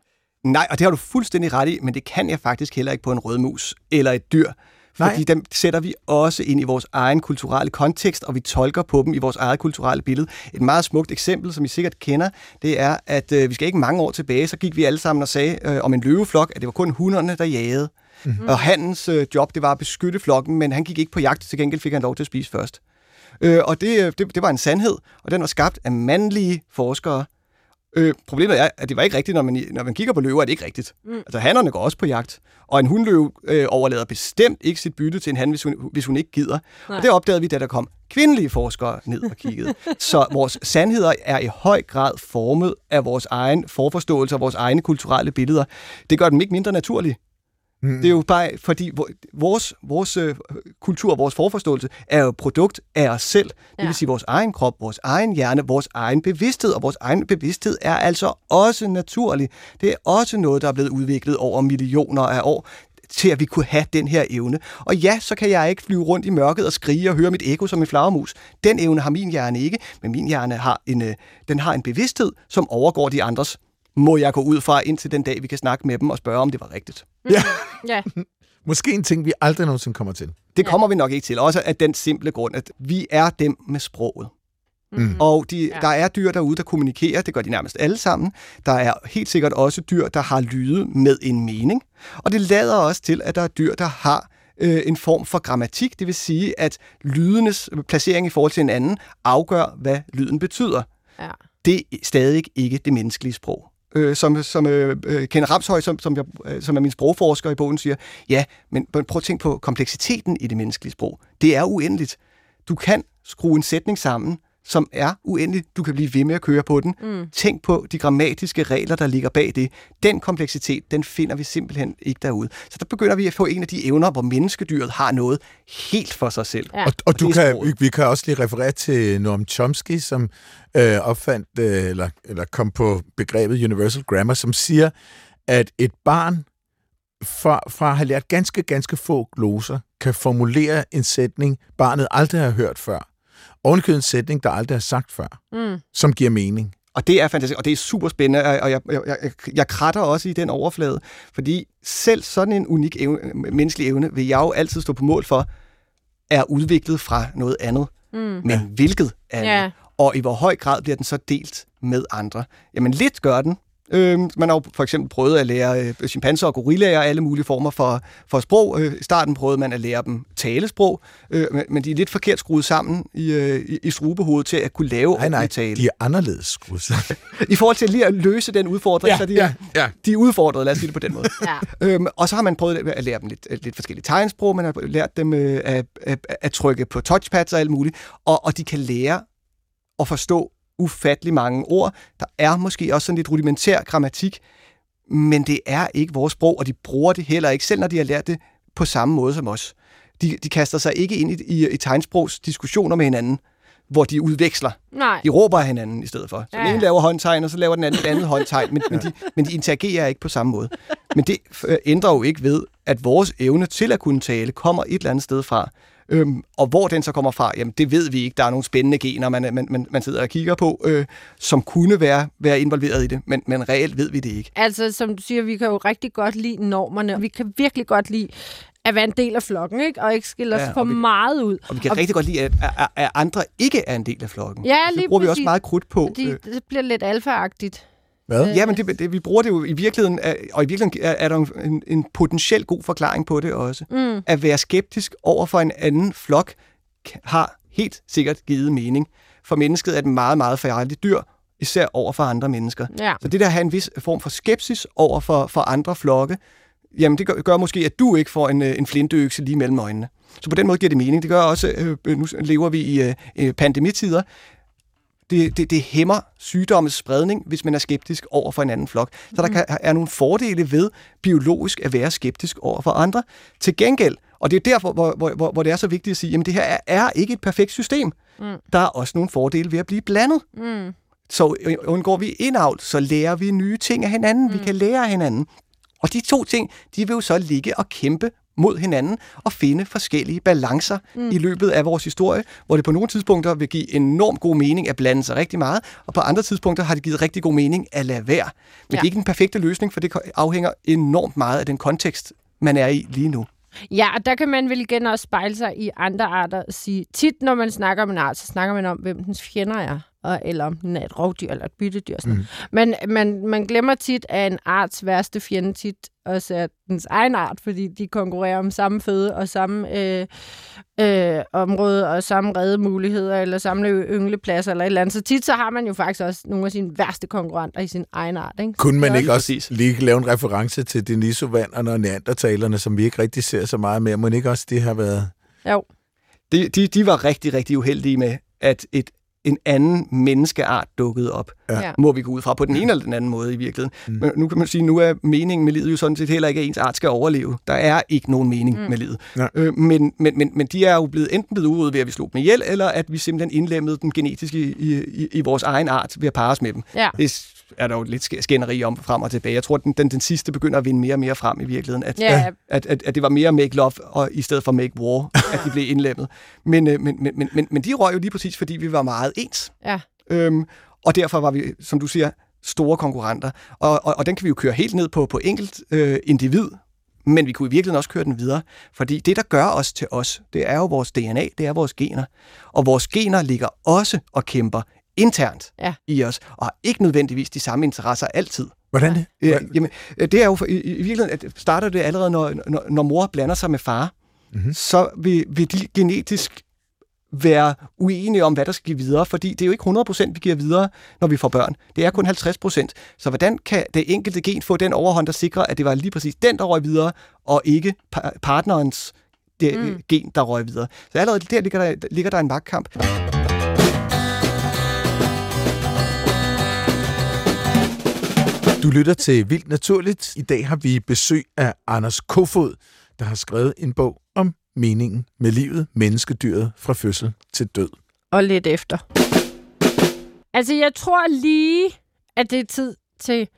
Nej, og det har du fuldstændig ret i, men det kan jeg faktisk heller ikke på en rødmus eller et dyr. Fordi Nej. dem sætter vi også ind i vores egen kulturelle kontekst, og vi tolker på dem i vores eget kulturelle billede. Et meget smukt eksempel, som I sikkert kender, det er, at øh, vi skal ikke mange år tilbage, så gik vi alle sammen og sagde øh, om en løveflok, at det var kun hunderne, der jagede. Mm-hmm. Og hans øh, job, det var at beskytte flokken, men han gik ikke på jagt, til gengæld fik han lov til at spise først. Øh, og det, øh, det, det var en sandhed, og den var skabt af mandlige forskere. Øh, problemet er, at det var ikke rigtigt, når man, når man kigger på løver, er det ikke rigtigt. Mm. Altså, hannerne går også på jagt, og en hundløve øh, overlader bestemt ikke sit bytte til en han, hvis hun, hvis hun ikke gider. Nej. Og det opdagede vi, da der kom kvindelige forskere ned og kiggede. Så vores sandheder er i høj grad formet af vores egen forforståelse og vores egne kulturelle billeder. Det gør dem ikke mindre naturlige. Mm. Det er jo bare, fordi vores, vores øh, kultur, vores forforståelse, er jo et produkt af os selv. Det Ja. vil sige vores egen krop, vores egen hjerne, vores egen bevidsthed. Og vores egen bevidsthed er altså også naturlig. Det er også noget, der er blevet udviklet over millioner af år til at vi kunne have den her evne. Og ja, så kan jeg ikke flyve rundt i mørket og skrige og høre mit ekko som en flagermus. Den evne har min hjerne ikke, men min hjerne har en, øh, den har en bevidsthed, som overgår de andres. Må jeg gå ud fra indtil den dag, vi kan snakke med dem og spørge, om det var rigtigt. Ja, Ja, måske en ting, vi aldrig nogensinde kommer til. Det kommer vi nok ikke til. Også af den simple grund, at vi er dem med sproget. Mm. Og de, ja. der er dyr derude, der kommunikerer. Det gør de nærmest alle sammen. Der er helt sikkert også dyr, der har lyde med en mening. Og det lader også til, at der er dyr, der har øh, en form for grammatik, det vil sige, at lydenes placering i forhold til en anden afgør, hvad lyden betyder. Ja. Det er stadig ikke det menneskelige sprog. Øh, som som øh, øh Ken Ramshøj, som, som, jeg, øh, som er min sprogforsker i bogen, siger, ja, men prøv at tænke på kompleksiteten i det menneskelige sprog. Det er uendeligt. Du kan skrue en sætning sammen, som er uendelig. Du kan blive ved med at køre på den. Mm. Tænk på de grammatiske regler, der ligger bag det. Den kompleksitet, den finder vi simpelthen ikke derude. Så der begynder vi at få en af de evner, hvor menneskedyret har noget helt for sig selv. Ja. Og, og du kan, vi, vi kan også lige referere til Noam Chomsky, som øh, opfandt, øh, eller, eller kom på begrebet Universal Grammar, som siger, at et barn fra, fra at have lært ganske, ganske få gloser, kan formulere en sætning, barnet aldrig har hørt før ovenikøbet en sætning, der aldrig er sagt før, mm. som giver mening. Og det er fantastisk, og det er super spændende, og jeg, jeg, jeg, jeg kratter også i den overflade, fordi selv sådan en unik evne, menneskelig evne, vil jeg jo altid stå på mål for, er udviklet fra noget andet. Mm. Men ja. hvilket andet? Ja. Og i hvor høj grad bliver den så delt med andre? Jamen lidt gør den, Øh, man har jo for eksempel prøvet at lære øh, chimpanser og gorillaer alle mulige former for, for sprog. Øh, I starten prøvede man at lære dem talesprog, øh, men de er lidt forkert skruet sammen i, øh, i, i strubehovedet til at kunne lave nej, nej, tale. de er anderledes skruet sammen. I forhold til lige at løse den udfordring, ja, så de, ja, ja. de er udfordret, lad os sige det på den måde. ja. øhm, og så har man prøvet at lære dem lidt, lidt forskellige tegnsprog, man har lært dem øh, at, at, at trykke på touchpads og alt muligt, og, og de kan lære at forstå ufattelig mange ord. Der er måske også sådan lidt rudimentær grammatik, men det er ikke vores sprog, og de bruger det heller ikke, selv når de har lært det på samme måde som os. De, de kaster sig ikke ind i, i, i tegnsprogs diskussioner med hinanden, hvor de udveksler. Nej. De råber af hinanden i stedet for. Så ja. den ene laver håndtegn, og så laver den anden et andet håndtegn, men, men, de, men de interagerer ikke på samme måde. Men det øh, ændrer jo ikke ved, at vores evne til at kunne tale kommer et eller andet sted fra. Øhm, og hvor den så kommer fra, jamen det ved vi ikke. Der er nogle spændende gener, man, man, man, man sidder og kigger på, øh, som kunne være, være involveret i det, men, men reelt ved vi det ikke. Altså, som du siger, vi kan jo rigtig godt lide normerne. Vi kan virkelig godt lide at være en del af flokken, ikke? og ikke skille os ja, for vi, meget ud. Og vi kan og rigtig godt lide, at, at, at andre ikke er en del af flokken. Ja, lige det bruger præcis. vi også meget krudt på. Fordi øh. det bliver lidt alfa-agtigt. Hvad? Ja, men det, det, vi bruger det jo i virkeligheden, og i virkeligheden er, er der en, en potentiel god forklaring på det også. Mm. At være skeptisk over for en anden flok har helt sikkert givet mening. For mennesket er et meget, meget færdigt dyr, især over for andre mennesker. Ja. Så det der at have en vis form for skepsis over for, for andre flokke, jamen det gør, gør måske, at du ikke får en, øh, en flintøkse lige mellem øjnene. Så på den måde giver det mening. Det gør også, øh, nu lever vi i øh, pandemitider, det, det, det hæmmer sygdommens spredning, hvis man er skeptisk over for en anden flok. Så der mm. kan, er nogle fordele ved biologisk at være skeptisk over for andre. Til gengæld, og det er derfor, hvor, hvor, hvor det er så vigtigt at sige, at det her er, er ikke et perfekt system. Mm. Der er også nogle fordele ved at blive blandet. Mm. Så undgår vi indavl, så lærer vi nye ting af hinanden. Mm. Vi kan lære af hinanden. Og de to ting, de vil jo så ligge og kæmpe mod hinanden og finde forskellige balancer mm. i løbet af vores historie, hvor det på nogle tidspunkter vil give enormt god mening at blande sig rigtig meget, og på andre tidspunkter har det givet rigtig god mening at lade være. Men ja. det er ikke en perfekte løsning, for det afhænger enormt meget af den kontekst, man er i lige nu. Ja, og der kan man vel igen også spejle sig i andre arter og sige, tit når man snakker om en art, så snakker man om, hvem dens fjender er og, eller om den er et rovdyr eller et byttedyr. Sådan. Mm. Men man, man glemmer tit, at en arts værste fjende tit også er dens egen art, fordi de konkurrerer om samme føde og samme øh, øh, område og samme reddemuligheder eller samme ynglepladser eller et eller andet. Så tit så har man jo faktisk også nogle af sine værste konkurrenter i sin egen art. Ikke? Kunne man ikke også præcis. lige lave en reference til Denisovanderne og neandertalerne, som vi ikke rigtig ser så meget mere? Må ikke også det har været... Jo. De, de, de var rigtig, rigtig uheldige med, at et en anden menneskeart dukket op. Ja. Må vi gå ud fra på den ene eller den anden måde i virkeligheden. Mm. Men nu kan man sige, nu er meningen med livet jo sådan set heller ikke, at ens art skal overleve. Der er ikke nogen mening mm. med livet. Ja. Øh, men, men, men, men de er jo blevet enten blevet udryddet ved, at vi slog dem ihjel, eller at vi simpelthen indlemmede dem genetisk i, i, i vores egen art ved at parre os med dem. Ja. Det er der jo lidt skænderi om frem og tilbage. Jeg tror, at den, den, den sidste begynder at vinde mere og mere frem i virkeligheden. At, ja. at, at, at det var mere make love og, i stedet for make war, at de blev indlemmet. Men, øh, men, men, men, men, men de røg jo lige præcis, fordi vi var meget ens. Ja. Øhm, og derfor var vi, som du siger, store konkurrenter. Og, og, og den kan vi jo køre helt ned på, på enkelt øh, individ, men vi kunne i virkeligheden også køre den videre. Fordi det, der gør os til os, det er jo vores DNA, det er vores gener. Og vores gener ligger også og kæmper internt ja. i os, og har ikke nødvendigvis de samme interesser altid. Hvordan det? Ja, jamen, det er jo for, i, i virkeligheden, at starter det allerede, når, når, når mor blander sig med far. mm-hmm. så vil, vil de genetisk være uenige om, hvad der skal give videre, fordi det er jo ikke 100% vi giver videre, når vi får børn. Det er kun 50%. Så hvordan kan det enkelte gen få den overhånd, der sikrer, at det var lige præcis den, der røg videre, og ikke partnerens det, mm. gen, der røg videre. Så allerede der ligger der, ligger der en magtkamp. Du lytter til Vildt Naturligt. I dag har vi besøg af Anders Kofod, der har skrevet en bog om meningen med livet, menneskedyret fra fødsel til død. Og lidt efter. Altså, jeg tror lige, at det er tid til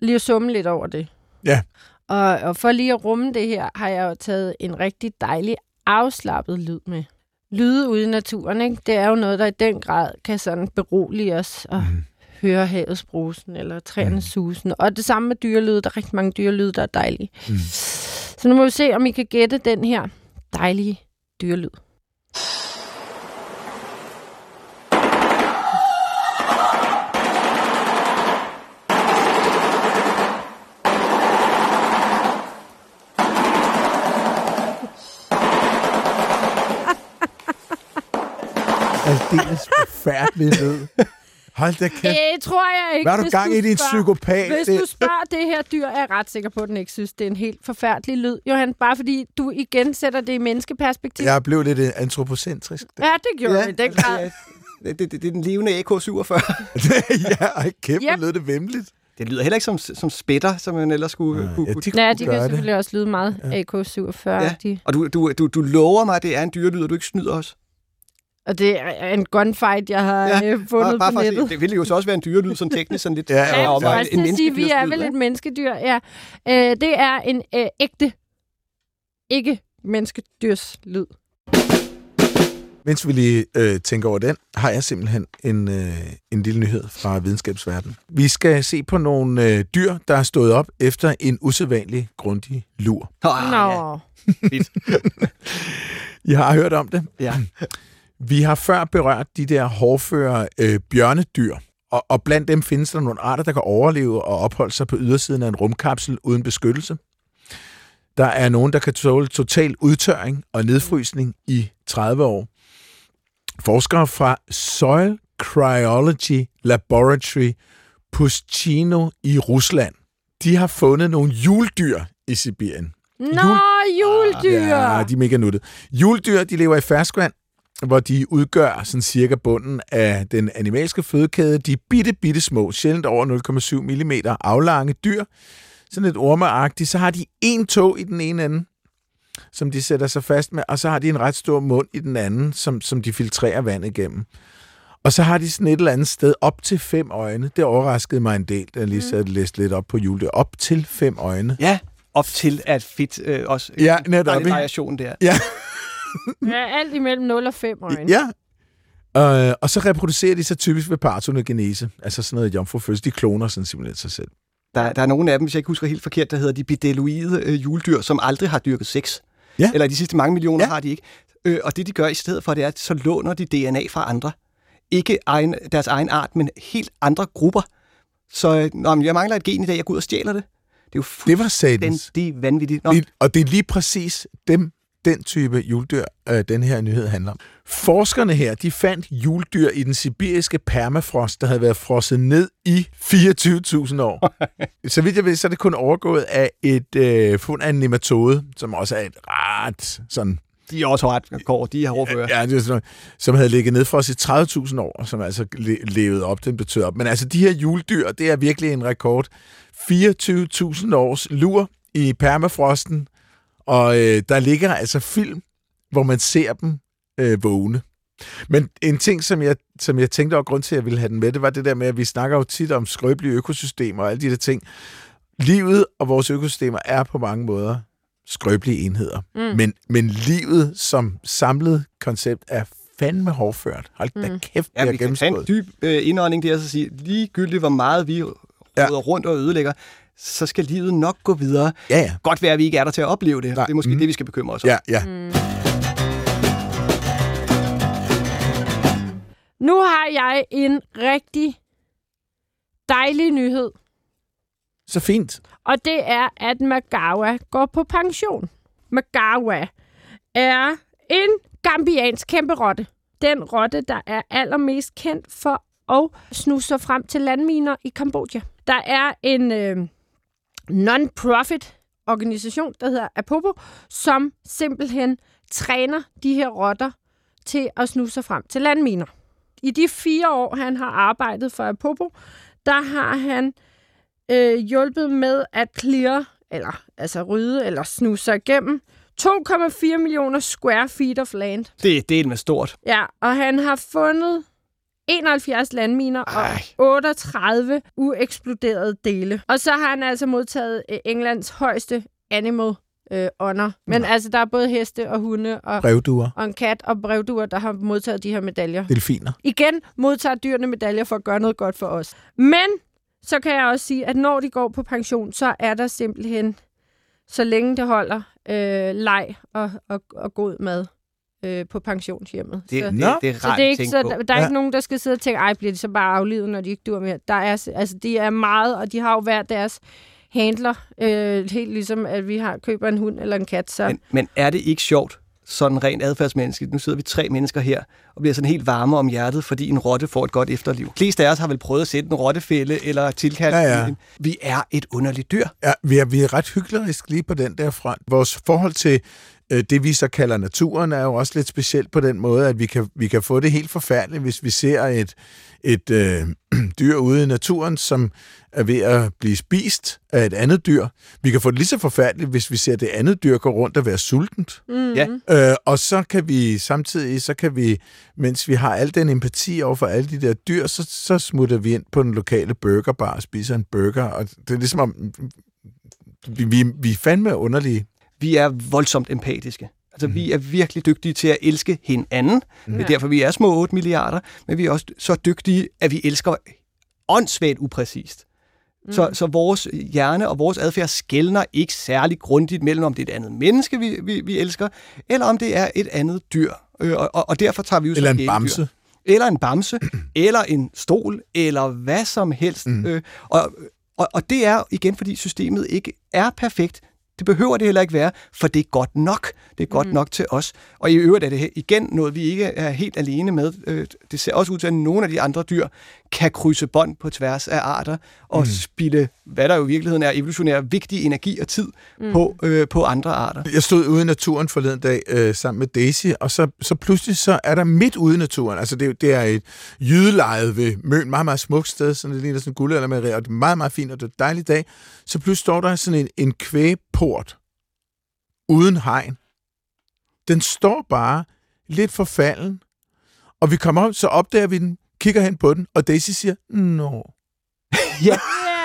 lige at summe lidt over det. Ja. Og, og for lige at rumme det her, har jeg jo taget en rigtig dejlig afslappet lyd med. Lyde ude i naturen, ikke? det er jo noget, der i den grad kan sådan berolige os og mm. Høre havets brusen eller træernes mm. susen. Og det samme med dyrelyde. Der er rigtig mange dyrelyde, der er dejlige. Mm. Så nu må vi se, om I kan gætte den her dejlige dyrlyd. aldeles forfærdelig lyd. Hold da kæft. Det tror jeg ikke. Hvad er du gang du i, din psykopat? Hvis det... du spørger det her dyr, er jeg ret sikker på, at den ikke synes, det er en helt forfærdelig lyd. Johan, bare fordi du igen sætter det i menneskeperspektiv. Jeg blev lidt antropocentrisk. Ja, det gjorde ja. i den grad. Det, det, det, det er den levende AK-47. ja, ej, kæft, yep. lød det vemmeligt. Det lyder heller ikke som, som spætter, som man ellers skulle... Ja, kunne, ja, de, ja, de kan selvfølgelig også lyde meget ja. AK-47. Ja. Og du, du, du, du lover mig, at det er en dyrelyd, og du ikke snyder os? Og det er en gunfight, jeg har ja, øh, fundet bare, bare på nettet. det ville jo så også være en dyrelyd, sådan teknisk sådan lidt. ja, ja, ja, ja. En, en sige, vi er vel et menneskedyr, ja. Øh, det er en øh, ægte, ikke menneskedyrs lyd. Mens vi lige øh, tænker over den, har jeg simpelthen en, øh, en lille nyhed fra videnskabsverdenen. Vi skal se på nogle øh, dyr, der er stået op efter en usædvanlig grundig lur. Nå. Oh, ja. jeg har hørt om det. Ja. Vi har før berørt de der hårdføre øh, bjørnedyr, og, og blandt dem findes der nogle arter, der kan overleve og opholde sig på ydersiden af en rumkapsel uden beskyttelse. Der er nogen, der kan tåle total udtørring og nedfrysning i 30 år. Forskere fra Soil Cryology Laboratory Pushchino i Rusland, de har fundet nogle juldyr i Sibirien. Nå, Jul... juldyr! Ja, de er mega nuttede. Juldyr, de lever i ferskvand, hvor de udgør sådan cirka bunden af den animalske fødekæde. De er bitte, bitte små, sjældent over 0,7 mm aflange dyr. Sådan et ormeagtigt. Så har de en tog i den ene ende, som de sætter sig fast med, og så har de en ret stor mund i den anden, som, som de filtrerer vand igennem. Og så har de sådan et eller andet sted op til fem øjne. Det overraskede mig en del, da jeg lige mm. satte læst lidt op på jul. Op til fem øjne. Ja, op til at fedt øh, også. Ja, netop. Der er variation der. Ja. ja, alt imellem 0 og 5 øjne. Ja, Uh, og så reproducerer de sig typisk ved partonogenese, altså sådan noget jomfrufødsel. De kloner sådan simpelthen sig selv. Der, der er nogle af dem, hvis jeg ikke husker helt forkert, der hedder de bideloide øh, juledyr, som aldrig har dyrket sex. Ja. Eller de sidste mange millioner ja. har de ikke. Øh, og det, de gør i stedet for, det er, at så låner de DNA fra andre. Ikke egen, deres egen art, men helt andre grupper. Så øh, når jeg mangler et gen i dag, jeg går ud og stjæler det. Det er jo det var satans. Det er vanvittigt. Nå. Og det er lige præcis dem, den type juldyr, øh, den her nyhed handler om. Forskerne her, de fandt juldyr i den sibiriske permafrost, der havde været frosset ned i 24.000 år. så vidt jeg ved, så er det kun overgået af et øh, fund af en nematode, som også er et ret sådan de er også ret kår, de har overført. Ja, det er sådan, som havde ligget ned for os i 30.000 år, som altså levede op, den betød op. Men altså, de her juledyr, det er virkelig en rekord. 24.000 års lur i permafrosten, og øh, der ligger altså film, hvor man ser dem øh, vågne. Men en ting, som jeg, som jeg tænkte over grund til, at jeg ville have den med, det var det der med, at vi snakker jo tit om skrøbelige økosystemer og alle de der ting. Livet og vores økosystemer er på mange måder skrøbelige enheder. Mm. Men, men livet som samlet koncept er fandme hårdført. Hold da mm. kæft, det ja, vi kan tage en dyb øh, indånding der, så sige, ligegyldigt hvor meget vi ja. rundt og ødelægger, så skal livet nok gå videre. Ja, ja. Godt være, at vi ikke er der til at opleve det. Nej. Det er måske mm. det, vi skal bekymre os om. Ja, ja. Mm. Nu har jeg en rigtig dejlig nyhed. Så fint. Og det er, at Magawa går på pension. Magawa er en gambiansk kæmpe rotte. Den rotte, der er allermest kendt for at snuse sig frem til landminer i Kambodja. Der er en øh, non-profit organisation, der hedder Apopo, som simpelthen træner de her rotter til at snuse sig frem til landminer. I de fire år, han har arbejdet for Apopo, der har han øh, hjulpet med at clear, eller altså rydde, eller snuse sig igennem 2,4 millioner square feet of land. Det er del med stort. Ja, og han har fundet 71 landminer Ej. og 38 ueksploderede dele. Og så har han altså modtaget øh, Englands højeste animal øh, honor. Men altså, der er både heste og hunde og, Brevduer, og en kat og brevduer, der har modtaget de her medaljer. delfiner. Igen modtager dyrene medaljer for at gøre noget godt for os. Men så kan jeg også sige, at når de går på pension, så er der simpelthen, så længe det holder, øh, leg og, og, og god mad øh, på pensionshjemmet. Det, så, det, det er så rart det er ikke, så, der, der er Ja. ikke nogen, der skal sidde og tænke, ej, bliver de så bare aflivet, når de ikke dur mere. Der er, altså, de er meget, og de har jo hver deres handler, øh, helt ligesom, at vi har køber en hund eller en kat. Så. Men, men er det ikke sjovt, sådan rent adfærdsmenneskeligt? Nu sidder vi tre mennesker her, og bliver sådan helt varme om hjertet, fordi en rotte får et godt efterliv. De fleste af os har vel prøvet at sætte en rottefælde eller tilkalde Ja, ja. en. Vi er et underligt dyr. Ja, vi er, vi er ret hyklerisk lige på den der front. Vores forhold til det, vi så kalder naturen, er jo også lidt specielt på den måde, at vi kan, vi kan få det helt forfærdeligt, hvis vi ser et, et øh, dyr ude i naturen, som er ved at blive spist af et andet dyr. Vi kan få det lige så forfærdeligt, hvis vi ser det andet dyr gå rundt og være sultent. Mm. Ja. Øh, og så kan vi samtidig, så kan vi, mens vi har al den empati over for alle de der dyr, så, så smutter vi ind på den lokale burgerbar og spiser en burger. Og det er ligesom om, vi, vi, vi er fandme underlige. Vi er voldsomt empatiske. Altså, mm. vi er virkelig dygtige til at elske hinanden. Mm. Det er derfor, vi er små 8 milliarder, men vi er også så dygtige, at vi elsker åndssvagt upræcist. Mm. Så, så vores hjerne og vores adfærd skældner ikke særlig grundigt mellem, om det er et andet menneske, vi, vi, vi elsker, eller om det er et andet dyr. Øh, og, og, og derfor tager vi jo Eller en bamse. Eller en bamse, eller en stol, eller hvad som helst. Mm. Øh, og, og, og det er igen, fordi systemet ikke er perfekt. Det behøver det heller ikke være, for det er godt nok. Det er godt mm. nok til os. Og i øvrigt er det her igen noget, vi ikke er helt alene med. Øh, Det ser også ud til, at nogle af de andre dyr kan krydse bånd på tværs af arter og mm. spille, hvad der jo i virkeligheden er evolutionær vigtig energi og tid mm. på, øh, på andre arter. Jeg stod ude i naturen forleden dag øh, sammen med Daisy, og så, så pludselig så er der midt ude i naturen, altså det, er det er et jydelejet ved Møn, meget, meget smukt sted, sådan det ligner sådan en guldaldermeri, og det er meget, meget fint, og det er en dejlig dag. Så pludselig står der sådan en, en kvægport uden hegn. Den står bare lidt forfalden, og vi kommer op, så opdager vi den, kigger hen på den, og Daisy siger, Nå. Ja,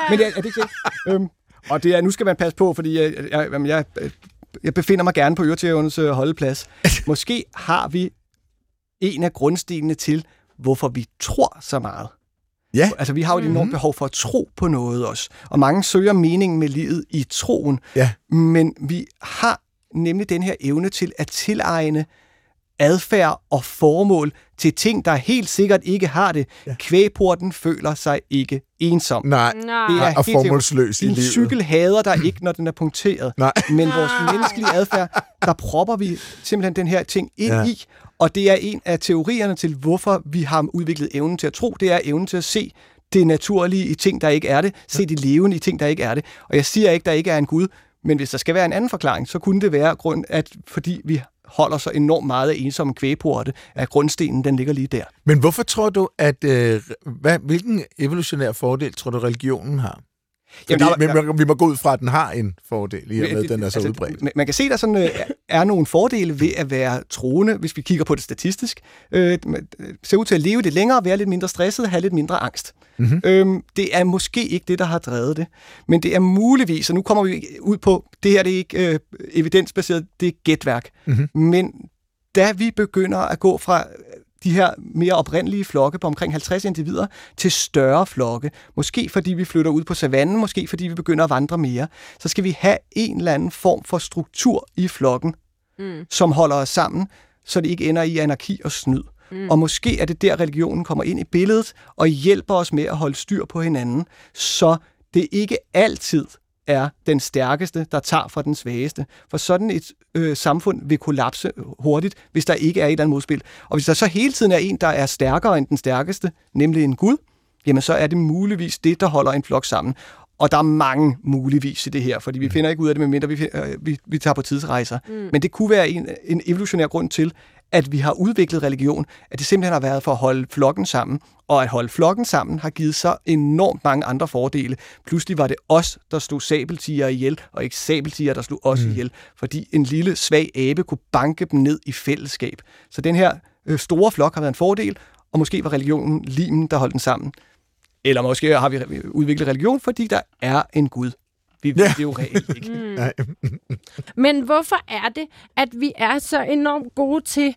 men er, er det ikke det? Øhm, og det er, nu skal man passe på, fordi jeg, jeg, jeg, jeg befinder mig gerne på Øretævens øh, holdeplads. Måske har vi en af grundstenene til, hvorfor vi tror så meget. Ja, Altså, vi har jo et enormt behov for at tro på noget også. Og mange søger meningen med livet i troen. ja, Men vi har nemlig den her evne til at tilegne adfærd og formål til ting, der helt sikkert ikke har det. Ja. Kvægporten føler sig ikke ensom. nej, Det Nej. er og helt sikkert. formålsløs i En livet. cykel hader dig ikke, når den er punkteret. Nej. Men vores menneskelige adfærd, der propper vi simpelthen den her ting ind ja. i. Og det er en af teorierne til, hvorfor vi har udviklet evnen til at tro. Det er evnen til at se det naturlige i ting, der ikke er det. Se det levende i ting, der ikke er det. Og jeg siger ikke, der ikke er en Gud. Men hvis der skal være en anden forklaring, så kunne det være, grund, at fordi vi holder så enormt meget af ensomme kvægporte, at grundstenen den ligger lige der. Men hvorfor tror du, at... Øh, hvad, hvilken evolutionær fordel tror du, religionen har? Fordi, Jamen, der- der, vi må gå ud fra, at den har en fordel, i og med, Men at den er så altså, udbredt. Man- kan se, at der sådan, øh, er nogle fordele ved at være troende, hvis vi kigger på det statistisk. Øh, ser ud til at leve det længere, være lidt mindre stresset, have lidt mindre angst. Mm-hmm. Øhm, det er måske ikke det, der har drevet det, men det er muligvis, og nu kommer vi ud på, det her det er ikke øh, evidensbaseret, det er gætværk. Mm-hmm. Men da vi begynder at gå fra de her mere oprindelige flokke på omkring 50 individer til større flokke. Måske fordi vi flytter ud på savannen, måske fordi vi begynder at vandre mere. Så skal vi have en eller anden form for struktur i flokken, mm. som holder os sammen, så det ikke ender i anarki og snyd. Mm. Og måske er det der, religionen kommer ind i billedet og hjælper os med at holde styr på hinanden, så det ikke altid er den stærkeste, der tager fra den svageste. For sådan et øh, samfund vil kollapse hurtigt, hvis der ikke er et eller andet modspil. Og hvis der så hele tiden er en, der er stærkere end den stærkeste, nemlig en Gud, jamen så er det muligvis det, der holder en flok sammen. Og der er mange muligvis i det her, fordi vi finder ikke ud af det, medmindre vi, øh, vi, vi tager på tidsrejser. Mm. Men det kunne være en, en evolutionær grund til, at vi har udviklet religion, at det simpelthen har været for at holde flokken sammen, og at holde flokken sammen har givet så enormt mange andre fordele. Pludselig var det os, der slog sabeltiger ihjel, og ikke sabeltiger, der slog os mm. ihjel, fordi en lille svag abe kunne banke dem ned i fællesskab. Så den her øh, store flok har været en fordel, og måske var religionen limen, der holdt den sammen. Eller måske har vi udviklet religion, fordi der er en Gud. Vi ved ja. det jo reelt ikke. Mm. Men hvorfor er det, at vi er så enormt gode til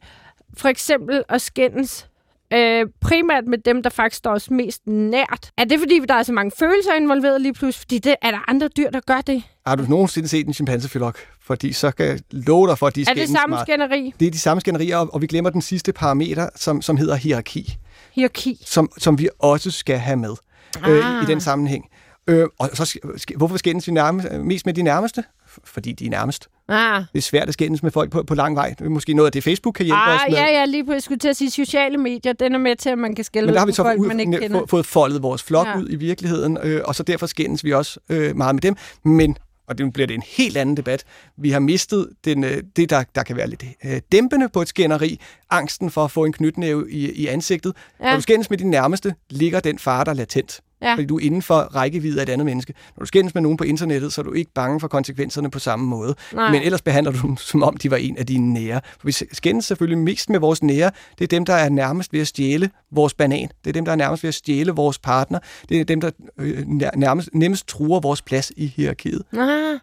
for eksempel at skændes Øh, primært med dem, der faktisk står os mest nært. Er det, fordi der er så mange følelser involveret lige pludselig? Fordi det, er der andre dyr, der gør det? Har du nogensinde set en chimpansefilok? Fordi så kan jeg love dig for, at de Er det samme skænderi? Det er de samme skænderier, og vi glemmer den sidste parameter, som, som hedder hierarki. Hierarki. Som, som vi også skal have med ah. øh, i den sammenhæng. Øh, og så, hvorfor skændes vi nærmest, mest med de nærmeste? Fordi de er nærmest. Ah. Det er svært at skændes med folk på, på lang vej. Måske noget af det, Facebook kan hjælpe ah, os med. Ja, ja, lige på. Jeg skulle til at sige, sociale medier, den er med til, at man kan skælde Men der har vi så folk, ud, man ikke kender. Få, fået foldet vores flok ja. ud i virkeligheden, øh, og så derfor skændes vi også øh, meget med dem. Men og det bliver det en helt anden debat. Vi har mistet den, øh, det, der, der kan være lidt øh, dæmpende på et skænderi, angsten for at få en knytnæve i, i ansigtet. Ja. Når du skændes med din nærmeste, ligger den fare, der er latent. Ja. Fordi du er inden for rækkevidde af et andet menneske. Når du skændes med nogen på internettet, så er du ikke bange for konsekvenserne på samme måde. Nej. Men ellers behandler du dem, som om de var en af dine nære. For vi skændes selvfølgelig mest med vores nære. Det er dem, der er nærmest ved at stjæle vores banan. Det er dem, der er nærmest ved at stjæle vores partner. Det er dem, der øh, nærmest, nemmest truer vores plads i hierarkiet. Ah.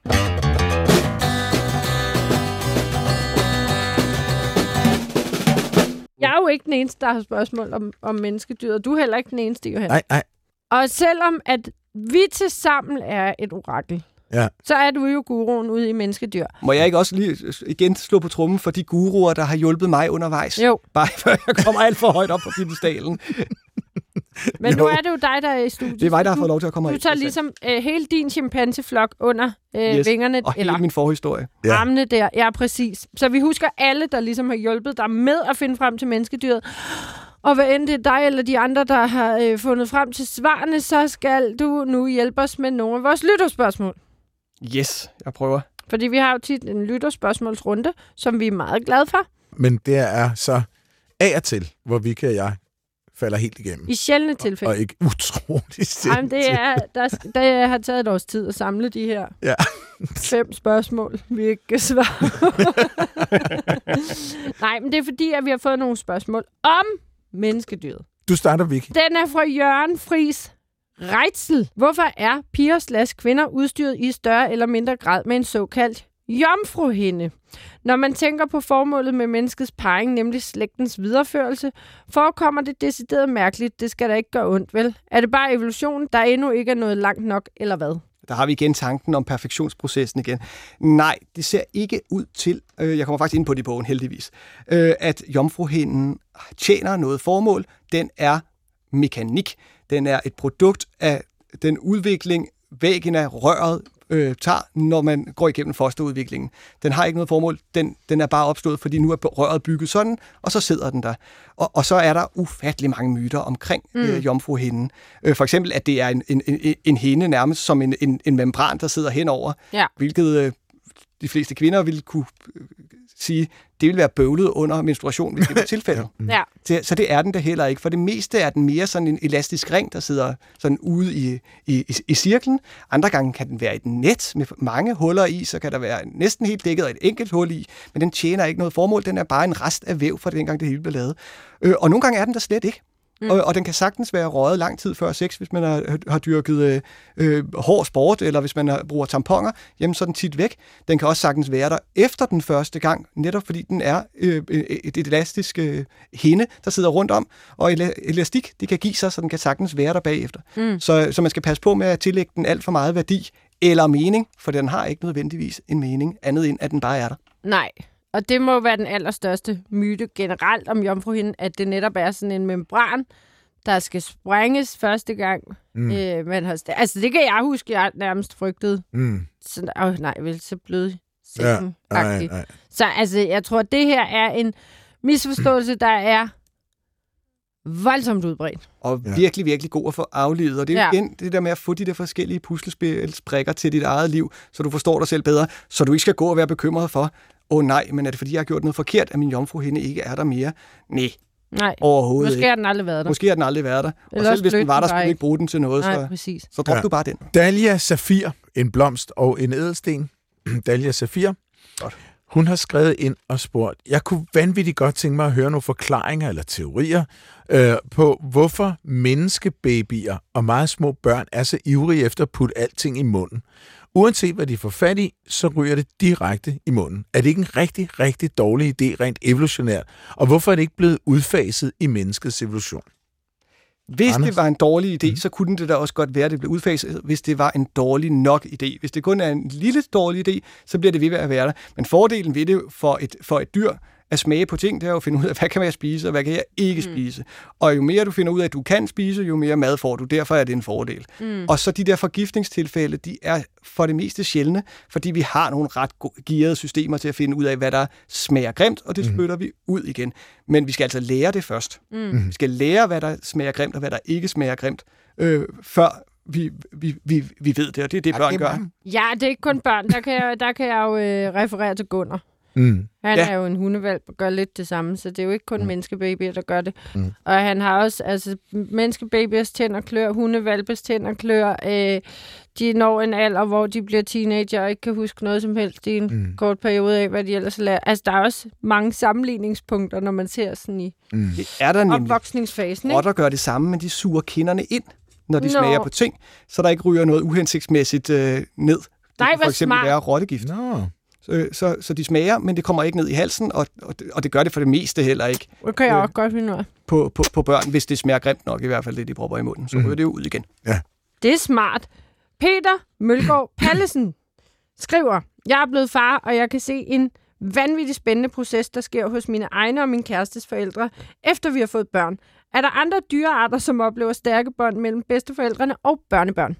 Jeg er jo ikke den eneste, der har spørgsmål om, om menneskedyret. Du er heller ikke den eneste, Johan. Nej, nej. Og selvom at vi til sammen er et orakel, ja. så er du jo guruen ude i menneskedyr. Må jeg ikke også lige igen slå på trummen for de guruer, der har hjulpet mig undervejs? Jo. Bare før jeg kommer alt for højt op på piedestalen. Men nu er det jo dig, der er i studiet. Det er mig, der har fået lov til at komme Du tager ligesom øh, hele din chimpanseflok under øh, yes. vingerne. Og hele min forhistorie. Ja. Armene der, ja præcis. Så vi husker alle, der ligesom har hjulpet dig med at finde frem til menneskedyret. Og hvad end det er dig eller de andre, der har øh, fundet frem til svarene, så skal du nu hjælpe os med nogle af vores lytterspørgsmål. Yes, jeg prøver. Fordi vi har jo tit en lytterspørgsmålsrunde, som vi er meget glade for. Men det er så af og til, hvor vi kan jeg falder helt igennem. I sjældne tilfælde. Og, og ikke utroligt sjældent. Jamen, det er, der, der har taget et års tid at samle de her ja. fem spørgsmål, vi ikke kan svare Nej, men det er fordi, at vi har fået nogle spørgsmål om menneskedyret. Du starter, Vicky. Den er fra Jørgen Fris Reitzel. Hvorfor er piger slash kvinder udstyret i større eller mindre grad med en såkaldt jomfruhinde? Når man tænker på formålet med menneskets parring, nemlig slægtens videreførelse, forekommer det decideret mærkeligt. Det skal da ikke gøre ondt, vel? Er det bare evolution, der endnu ikke er nået langt nok, eller hvad? Der har vi igen tanken om perfektionsprocessen igen. Nej, det ser ikke ud til, øh, jeg kommer faktisk ind på det i bogen heldigvis, øh, at jomfruhinden tjener noget formål. Den er mekanik. Den er et produkt af den udvikling, væggen af røret øh, tager, når man går igennem fosterudviklingen. Den har ikke noget formål. Den, den er bare opstået, fordi nu er røret bygget sådan, og så sidder den der. Og, og så er der ufattelig mange myter omkring mm. øh, jomfruhinden. Øh, for eksempel, at det er en, en, en, en hende nærmest som en, en, en membran, der sidder henover, ja. hvilket øh, de fleste kvinder ville kunne øh, sige, det vil være bøvlet under menstruation, hvis det er tilfældet. ja. Så, så det er den da heller ikke. For det meste er den mere sådan en elastisk ring, der sidder sådan ude i, i, i, i cirklen. Andre gange kan den være et net med mange huller i, så kan der være næsten helt dækket af et enkelt hul i, men den tjener ikke noget formål. Den er bare en rest af væv fra dengang det hele blev lavet. Øh, og nogle gange er den der slet ikke. Mm. Og, og den kan sagtens være røget lang tid før sex, hvis man har, har dyrket øh, øh, hård sport, eller hvis man har, bruger tamponer, jamen så er den tit væk. Den kan også sagtens være der efter den første gang, netop fordi den er øh, et, et elastisk øh, hinde, der sidder rundt om, og elastik, det kan give sig, så den kan sagtens være der bagefter. Mm. Så, så man skal passe på med at tillægge den alt for meget værdi eller mening, for den har ikke nødvendigvis en mening, andet end at den bare er der. Nej, og det må være den allerstørste myte generelt om jomfruhinden, at det netop er sådan en membran, der skal sprænges første gang. Mm. Øh, man har, altså, det kan jeg huske, jeg nærmest frygtede. Mm. Så, åh, nej, vel, så blød Ja, nej, nej. Så altså, jeg tror, det her er en misforståelse, der er voldsomt udbredt. Og Ja. virkelig, virkelig god at få aflevet. Og det er Ja. igen det der med at få de der forskellige puslespilsbrikker til dit eget liv, så du forstår dig selv bedre, så du ikke skal gå og være bekymret for, åh oh, nej, men er det fordi, jeg har gjort noget forkert, at min jomfruhinde ikke er der mere? Nej, Nej, overhovedet måske ikke. har den aldrig været der. Måske har den aldrig været der. Eller og selv hvis den var der, bare skulle ikke. bruge den til noget, Nej, så, præcis. så drop Ja. ja. du bare den. Dahlia Safir, en blomst og en edelsten. Dahlia Safir. Godt. Hun har skrevet ind og spurgt, jeg kunne vanvittigt godt tænke mig at høre nogle forklaringer eller teorier øh, på, hvorfor menneskebabyer og meget små børn er så ivrige efter at putte alting i munden. Uanset hvad de får fat i, så ryger det direkte i munden. Er det ikke en rigtig, rigtig dårlig idé rent evolutionært? Og hvorfor er det ikke blevet udfaset i menneskets evolution? Hvis Anders? det var en dårlig idé, Mhm. mm. så kunne det da også godt være, at det blev udfaset, hvis det var en dårlig nok idé. Hvis det kun er en lille dårlig idé, så bliver det ved at være der. Men fordelen ved det for et, for et dyr at smage på ting, det er jo at finde ud af, hvad kan jeg spise, og hvad kan jeg ikke mm. spise. Og jo mere du finder ud af, at du kan spise, jo mere mad får du. Derfor er det en fordel. Mm. Og så de der forgiftningstilfælde, de er for det meste sjældne, fordi vi har nogle ret gearede systemer til at finde ud af, hvad der smager grimt, og det spytter vi ud igen. Men vi skal altså lære det først. Mm. Vi skal lære, hvad der smager grimt, og hvad der ikke smager grimt, øh, før vi, vi, vi, vi ved det, og det er det, børn gør. Ja, det er ikke kun børn. Der kan jeg, der kan jeg jo øh, referere til Gunnar. Mm. Han Ja. er jo en hundevalp og gør lidt det samme, så det er jo ikke kun mm. menneskebabyer, der gør det. Mm. Og han har også, altså, menneskebabyers tænder klør, hundevalpes tænder klør. Øh, de når en alder, hvor de bliver teenager og ikke kan huske noget som helst i en mm. kort periode af, hvad de ellers lærer. Altså, der er også mange sammenligningspunkter, når man ser sådan i Det er der opvoksningsfasen, ikke? Rotter gør det samme, men de suger kinderne ind, når de Nå. smager på ting, så der ikke ryger noget uhensigtsmæssigt øh, ned. Det Nej, kan hvor for eksempel smart. være rottegift. Nå. Så, så, så de smager, men det kommer ikke ned i halsen, og, og, det, og det gør det for det meste heller ikke Det kan jeg Øh. også godt finde ud af. på, på, på børn, hvis det smager grimt nok, i hvert fald det, de propper i munden. Så ryger det jo ud igen. Det er smart. Peter Mølgaard Pallesen skriver, jeg er blevet far, og jeg kan se en vanvittig spændende proces, der sker hos mine egne og min kærestes forældre, efter vi har fået børn. Er der andre dyrearter, som oplever stærke bånd mellem bedsteforældrene og børnebørn?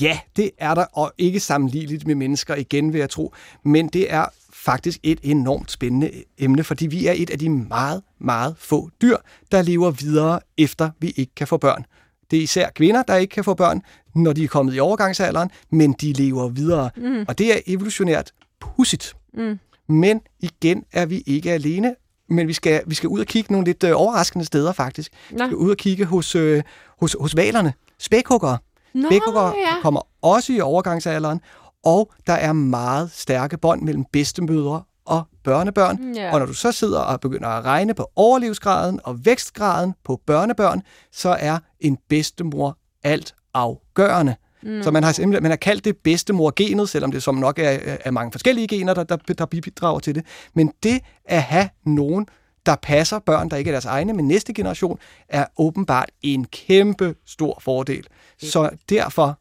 Ja, det er der, og ikke sammenligneligt med mennesker igen, vil jeg tro. Men det er faktisk et enormt spændende emne, fordi vi er et af de meget, meget få dyr, der lever videre, efter vi ikke kan få børn. Det er især kvinder, der ikke kan få børn, når de er kommet i overgangsalderen, men de lever videre. Mm. Og det er evolutionært pudsigt. Mm. Men igen er vi ikke alene, men vi skal, vi skal ud og kigge nogle lidt øh, overraskende steder faktisk. Vi Nå, skal ud og kigge hos, øh, hos, hos valerne, spækhuggere. Nå Spækhuggere ja. kommer også i overgangsalderen, og der er meget stærke bånd mellem bedstemødre og børnebørn. Ja. Og når du så sidder og begynder at regne på overlevelsesgraden og vækstgraden på børnebørn, så er en bedstemor alt afgørende. Mm. Så man har simpelthen man har kaldt det bedstemor-genet, selvom det som nok er, er mange forskellige gener, der, der, der bidrager til det. Men det at have nogen, der passer børn, der ikke er deres egne, men næste generation, er åbenbart en kæmpe stor fordel. Så derfor,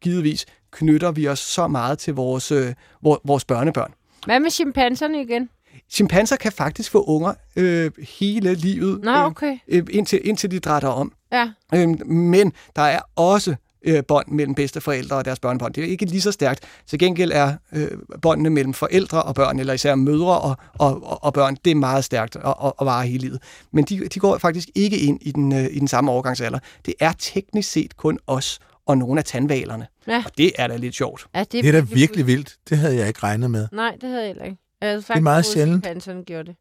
givetvis, knytter vi os så meget til vores, øh, vor- vores børnebørn. Hvad med chimpanserne igen? Chimpanser kan faktisk få unger øh, hele livet, Nå, okay. øh, indtil, indtil de drætter om. Ja. Øhm, men der er også øh, bånd mellem bedsteforældre og deres børnebørn. Det er ikke lige så stærkt. Til gengæld er øh, båndene mellem forældre og børn, eller især mødre og, og, og, og børn, det er meget stærkt og, og, og varer hele livet. Men de, de går faktisk ikke ind i den, øh, i den samme overgangsalder. Det er teknisk set kun os og nogle af tandvalerne. Ja. Og det er da lidt sjovt. ja Det er da virkelig vildt. Det havde jeg ikke regnet med. Nej, det havde jeg heller ikke. Jeg havde faktisk er meget sjældent. chimpanserne gjorde det.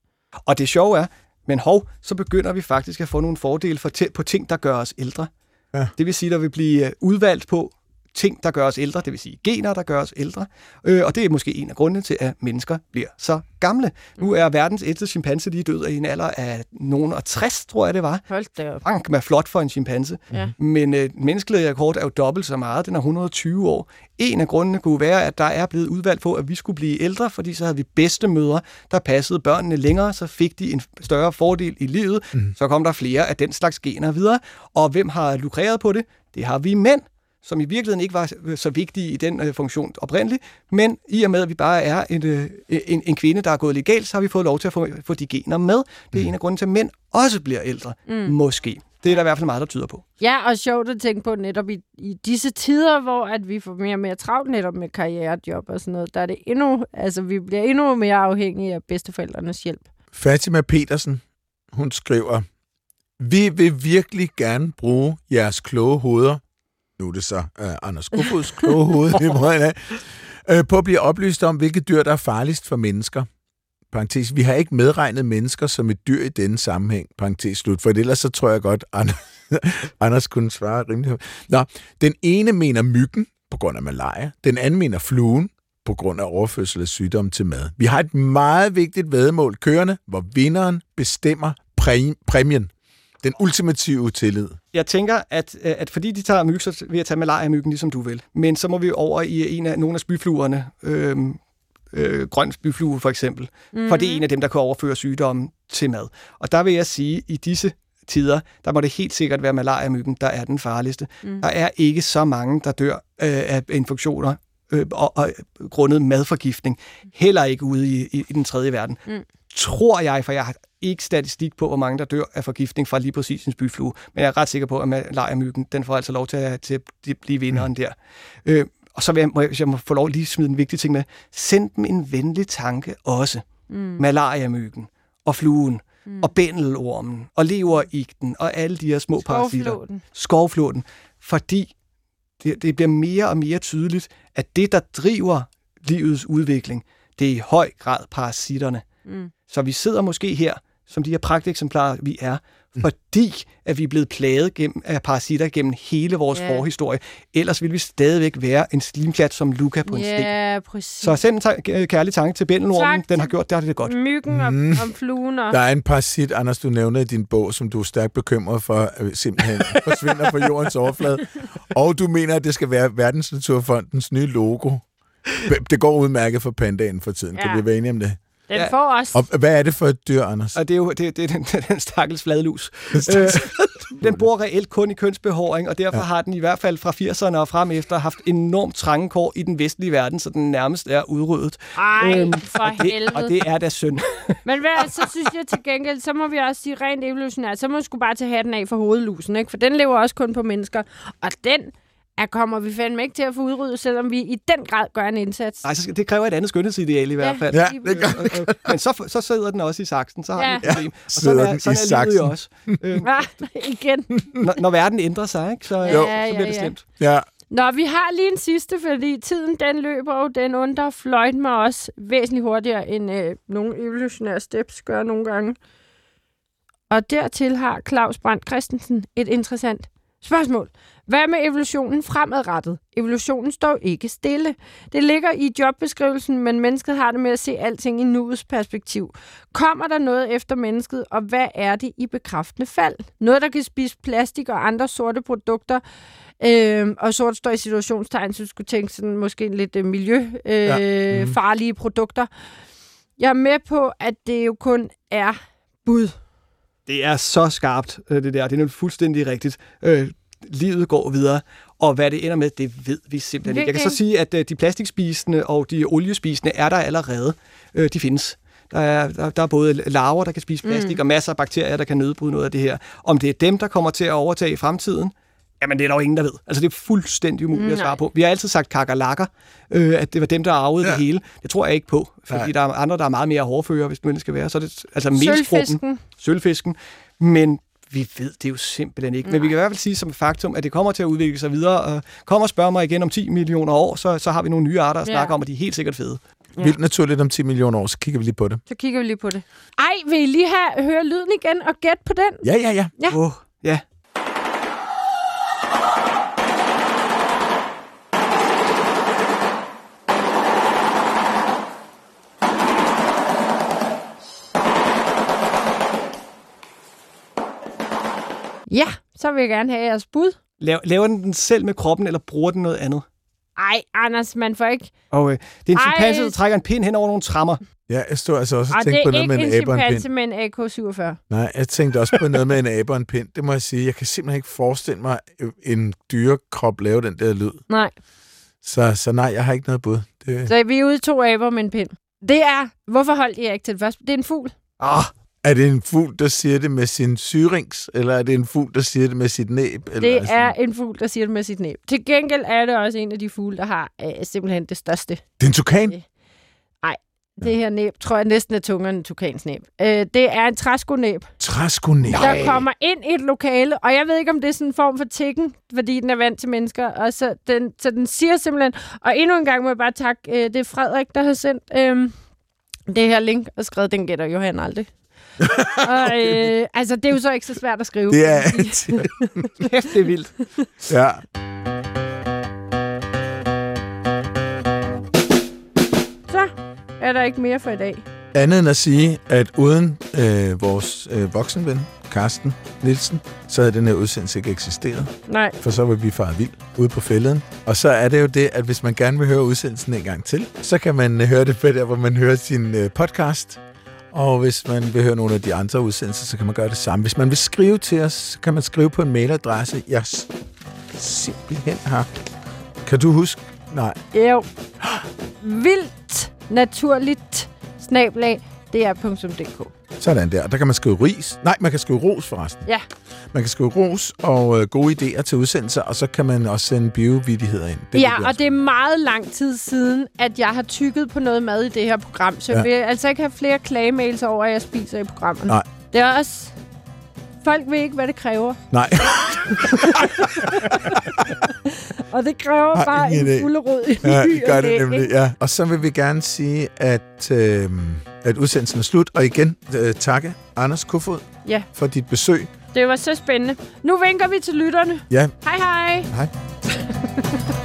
Og det sjove er, men hov, så begynder vi faktisk at få nogle fordele for på ting, der gør os ældre. Ja. Det vil sige, der vil blive øh, udvalgt på ting, der gør os ældre, det vil sige gener, der gør os ældre. Øh, og det er måske en af grundene til, at mennesker bliver så gamle. Nu er verdens ældste chimpanse lige død i en alder af nogen og 60, tror jeg det var. Hold da op. Frank er flot for en chimpanse. Ja. Men øh, menneskelige rekord er jo dobbelt så meget. Den er 120 år. En af grundene kunne være, at der er blevet udvalgt på, at vi skulle blive ældre, fordi så havde vi bedste mødre, der passede børnene længere, så fik de en større fordel i livet. Mm. Så kom der flere af den slags gener videre. Og hvem har lukreret på det? Det har vi mænd som i virkeligheden ikke var så vigtige i den øh, funktion oprindeligt, men i og med, at vi bare er en, øh, en, en kvinde, der er gået legalt, så har vi fået lov til at få, få de gener med. Det er mm. en af grunden til, at mænd også bliver ældre. Mm. Måske. Det er der i hvert fald meget, der tyder på. Ja, og sjovt at tænke på netop i, i disse tider, hvor at vi får mere og mere travlt netop med karrierejob og sådan noget, der er det endnu, altså vi bliver endnu mere afhængige af bedsteforældrenes hjælp. Fatima Petersen, hun skriver, vi vil virkelig gerne bruge jeres kloge hoveder, nu er det så uh, Anders Kofods kloge hoved, det må have, uh, på at blive oplyst om, hvilke dyr, der er farligst for mennesker. Parenthes, vi har ikke medregnet mennesker som et dyr i denne sammenhæng, parentes slut, for ellers så tror jeg godt, Anders, Anders kunne svare rimelig. Nå, den ene mener myggen på grund af malaria, den anden mener fluen på grund af overførsel af sygdom til mad. Vi har et meget vigtigt vedmål kørende, hvor vinderen bestemmer præmien. Den ultimative tillid. Jeg tænker, at, at fordi de tager myg, så vil jeg tage malaria-myggen, ligesom du vil. Men så må vi over i en af nogle af spyfluerne, øhm, øh, grøn spyflue for eksempel, mm-hmm. for det er en af dem, der kan overføre sygdomme til mad. Og der vil jeg sige, at i disse tider, der må det helt sikkert være malaria-myggen, der er den farligste. Mm. Der er ikke så mange, der dør øh, af infektioner øh, og, og grundet madforgiftning. Heller ikke ude i, i, i den tredje verden. Mm. Tror jeg, for jeg har ikke statistik på, hvor mange der dør af forgiftning fra lige præcis en spyflue, men jeg er ret sikker på, at malaria-myggen, den får altså lov til at, til at blive vinderen mm. der. Øh, og så vil jeg, må jeg, jeg må få lov at lige smide en vigtig ting med. Send dem en venlig tanke også. Mm. Malaria-myggen og fluen mm. og bændelormen og leverigten og alle de her små parasitter. Skovflåten. Fordi det, det bliver mere og mere tydeligt, at det, der driver livets udvikling, det er i høj grad parasitterne. Mm. Så vi sidder måske her, som de her pragteksemplarer, vi er, fordi at vi er blevet plaget gennem, af parasitter gennem hele vores yeah. forhistorie. Ellers ville vi stadigvæk være en slimklat som Luca på en yeah, sten. Ja, præcis. Så send en ta- kærlig tanke til bændelormen. Den har gjort det, har det godt. Myggen og, mm. og fluen. Og... Der er en parasit, Anders, du nævner i din bog, som du er stærkt bekymret for, øh, simpelthen forsvinder fra jordens overflade. Og du mener, at det skal være Verdensnaturfondens nye logo. Det går udmærket for pandaen for tiden. Ja. Kan vi være enige om det? Den ja. får også. Og hvad er det for et dyr, Anders? Og det er jo det, det er den, den stakkels fladlus. øh, den bor reelt kun i kønsbehåring, og derfor ja. har den i hvert fald fra 80'erne og frem efter haft enormt trange kår i den vestlige verden, så den nærmest er udryddet. Ej, øhm, for og det, helvede. Og det er da synd. Men hvad, så synes jeg til gengæld, så må vi også sige rent evolutionært, så må vi sgu bare tage hatten af for hovedlusen, ikke? for den lever også kun på mennesker. Og den at kommer vi fandme ikke til at få udryddet, selvom vi i den grad gør en indsats. Nej, det kræver et andet skønhedsideal i hvert fald. Ja, det gør det. Men så, så sidder den også i saksen, så har ja. vi et problem. Og sådan er, sådan er livet jo også. Øhm, ja, igen. Når, når verden ændrer sig, ikke, så, jo. så bliver det slemt. Ja. Nå, vi har lige en sidste, fordi tiden den løber og den under fløjt mig også væsentligt hurtigere, end øh, nogle evolutionære steps gør nogle gange. Og dertil har Claus Brandt Christensen et interessant spørgsmål. Hvad med evolutionen fremadrettet? Evolutionen står ikke stille. Det ligger i jobbeskrivelsen, men mennesket har det med at se alting i nuets perspektiv. Kommer der noget efter mennesket, og hvad er det i bekræftende fald? Noget, der kan spise plastik og andre sorte produkter, øh, og sort står i situationstegn, så du skulle tænke sådan måske lidt øh, miljøfarlige øh, ja. mm. produkter. Jeg er med på, at det jo kun er bud. Det er så skarpt, øh, det der. Det er fuldstændig rigtigt. Øh, livet går videre, og hvad det ender med, det ved vi simpelthen ikke. Jeg kan så sige, at øh, de plastikspisende og de oliespisende er der allerede. Øh, de findes. Der er, der, der er både larver, der kan spise plastik, mm. og masser af bakterier, der kan nedbryde noget af det her. Om det er dem, der kommer til at overtage i fremtiden, Jamen, det er der jo ingen, der ved. Altså, det er fuldstændig umuligt mm, at svare på. Vi har altid sagt kakalakker, øh, at det var dem, der arvede ja. det hele. Det tror jeg ikke på, fordi Nej. der er andre, der er meget mere hårdfører, hvis det skal være. Så er det altså Sølvfisken. Sølvfisken. Men vi ved det jo simpelthen ikke. Nej. Men vi kan i hvert fald sige som faktum, at det kommer til at udvikle sig videre. Og kommer og spørger mig igen om 10 millioner år, så, så har vi nogle nye arter at snakke ja. om, og de er helt sikkert fede. Ja. Vildt naturligt om 10 millioner år, så kigger vi lige på det. Så kigger vi lige på det. Ej, vil I lige have, høre lyden igen og gætte på den? Ja, ja, ja. Ja. Oh, ja. Ja, så vil jeg gerne have jeres bud. Laver, laver den den selv med kroppen, eller bruger den noget andet? Ej, Anders, man får ikke... Okay. Det er en chimpanse, der trækker en pind hen over nogle trammer. Ja, jeg stod altså også og tænkte på noget med en abe og en pind. det er ikke en chimpanse med en AK-47. Nej, jeg tænkte også på noget med en abe og en pind. Det må jeg sige. Jeg kan simpelthen ikke forestille mig en dyrekrop lave den der lyd. Nej. Så, så nej, jeg har ikke noget bud. Det... Så vi er ude to aber med en pind. Det er... Hvorfor holdt jeg ikke til det først? Det er en fugl. Ah, Er det en fugl, der siger det med sin syrings, eller er det en fugl, der siger det med sit næb? Eller Det sådan- er en fugl, der siger det med sit næb. Til gengæld er det også en af de fugle, der har øh, simpelthen det største. Det er en tukan? Det her næb, tror jeg næsten er tungere end en tukans næb. Øh, det er en træskonæb, Træskonæb. der kommer ind i et lokale, og jeg ved ikke, om det er sådan en form for tikken, fordi den er vant til mennesker, og så den, så den siger simpelthen, og endnu en gang må jeg bare takke, øh, det er Frederik, der har sendt øh, det her link, og skrevet, den gætter Johan aldrig. og, øh, altså, det er jo så ikke så svært at skrive. Det er... Kæft, det er vildt. ja. Så er der ikke mere for i dag. Andet end at sige, at uden øh, vores øh, voksenven, Carsten Nielsen, så havde den her udsendelse ikke eksisteret. Nej, For så vil vi fare vild ude på fælleden. Og så er det jo det, at hvis man gerne vil høre udsendelsen en gang til, så kan man øh, høre det på der, hvor man hører sin øh, podcast. Og hvis man vil høre nogle af de andre udsendelser, så kan man gøre det samme. Hvis man vil skrive til os, så kan man skrive på en mailadresse, jeg s- simpelthen har. Kan du huske? Nej. jo. Vildt naturligt snablag det er .dk. Sådan der. Der kan man skrive ris. Nej, man kan skrive ros forresten. Ja. Man kan skrive ros og øh, gode idéer til udsendelser, og så kan man også sende biovidigheder ind. Det ja, og også det er meget lang tid siden, at jeg har tykket på noget mad i det her program, så. Ja. jeg vil altså ikke have flere klagemails over, at jeg spiser i programmet. Nej. Det er også... Folk ved ikke, hvad det kræver. Nej, Og det kræver Har bare en fulderod i ja, det gør det nemlig, ikke? ja. Og så vil vi gerne sige, at, øh, at udsendelsen er slut. Og igen, øh, takke Anders Kofod Ja. for dit besøg. Det var så spændende. Nu vinker vi til lytterne. Ja, Hej hej! hej.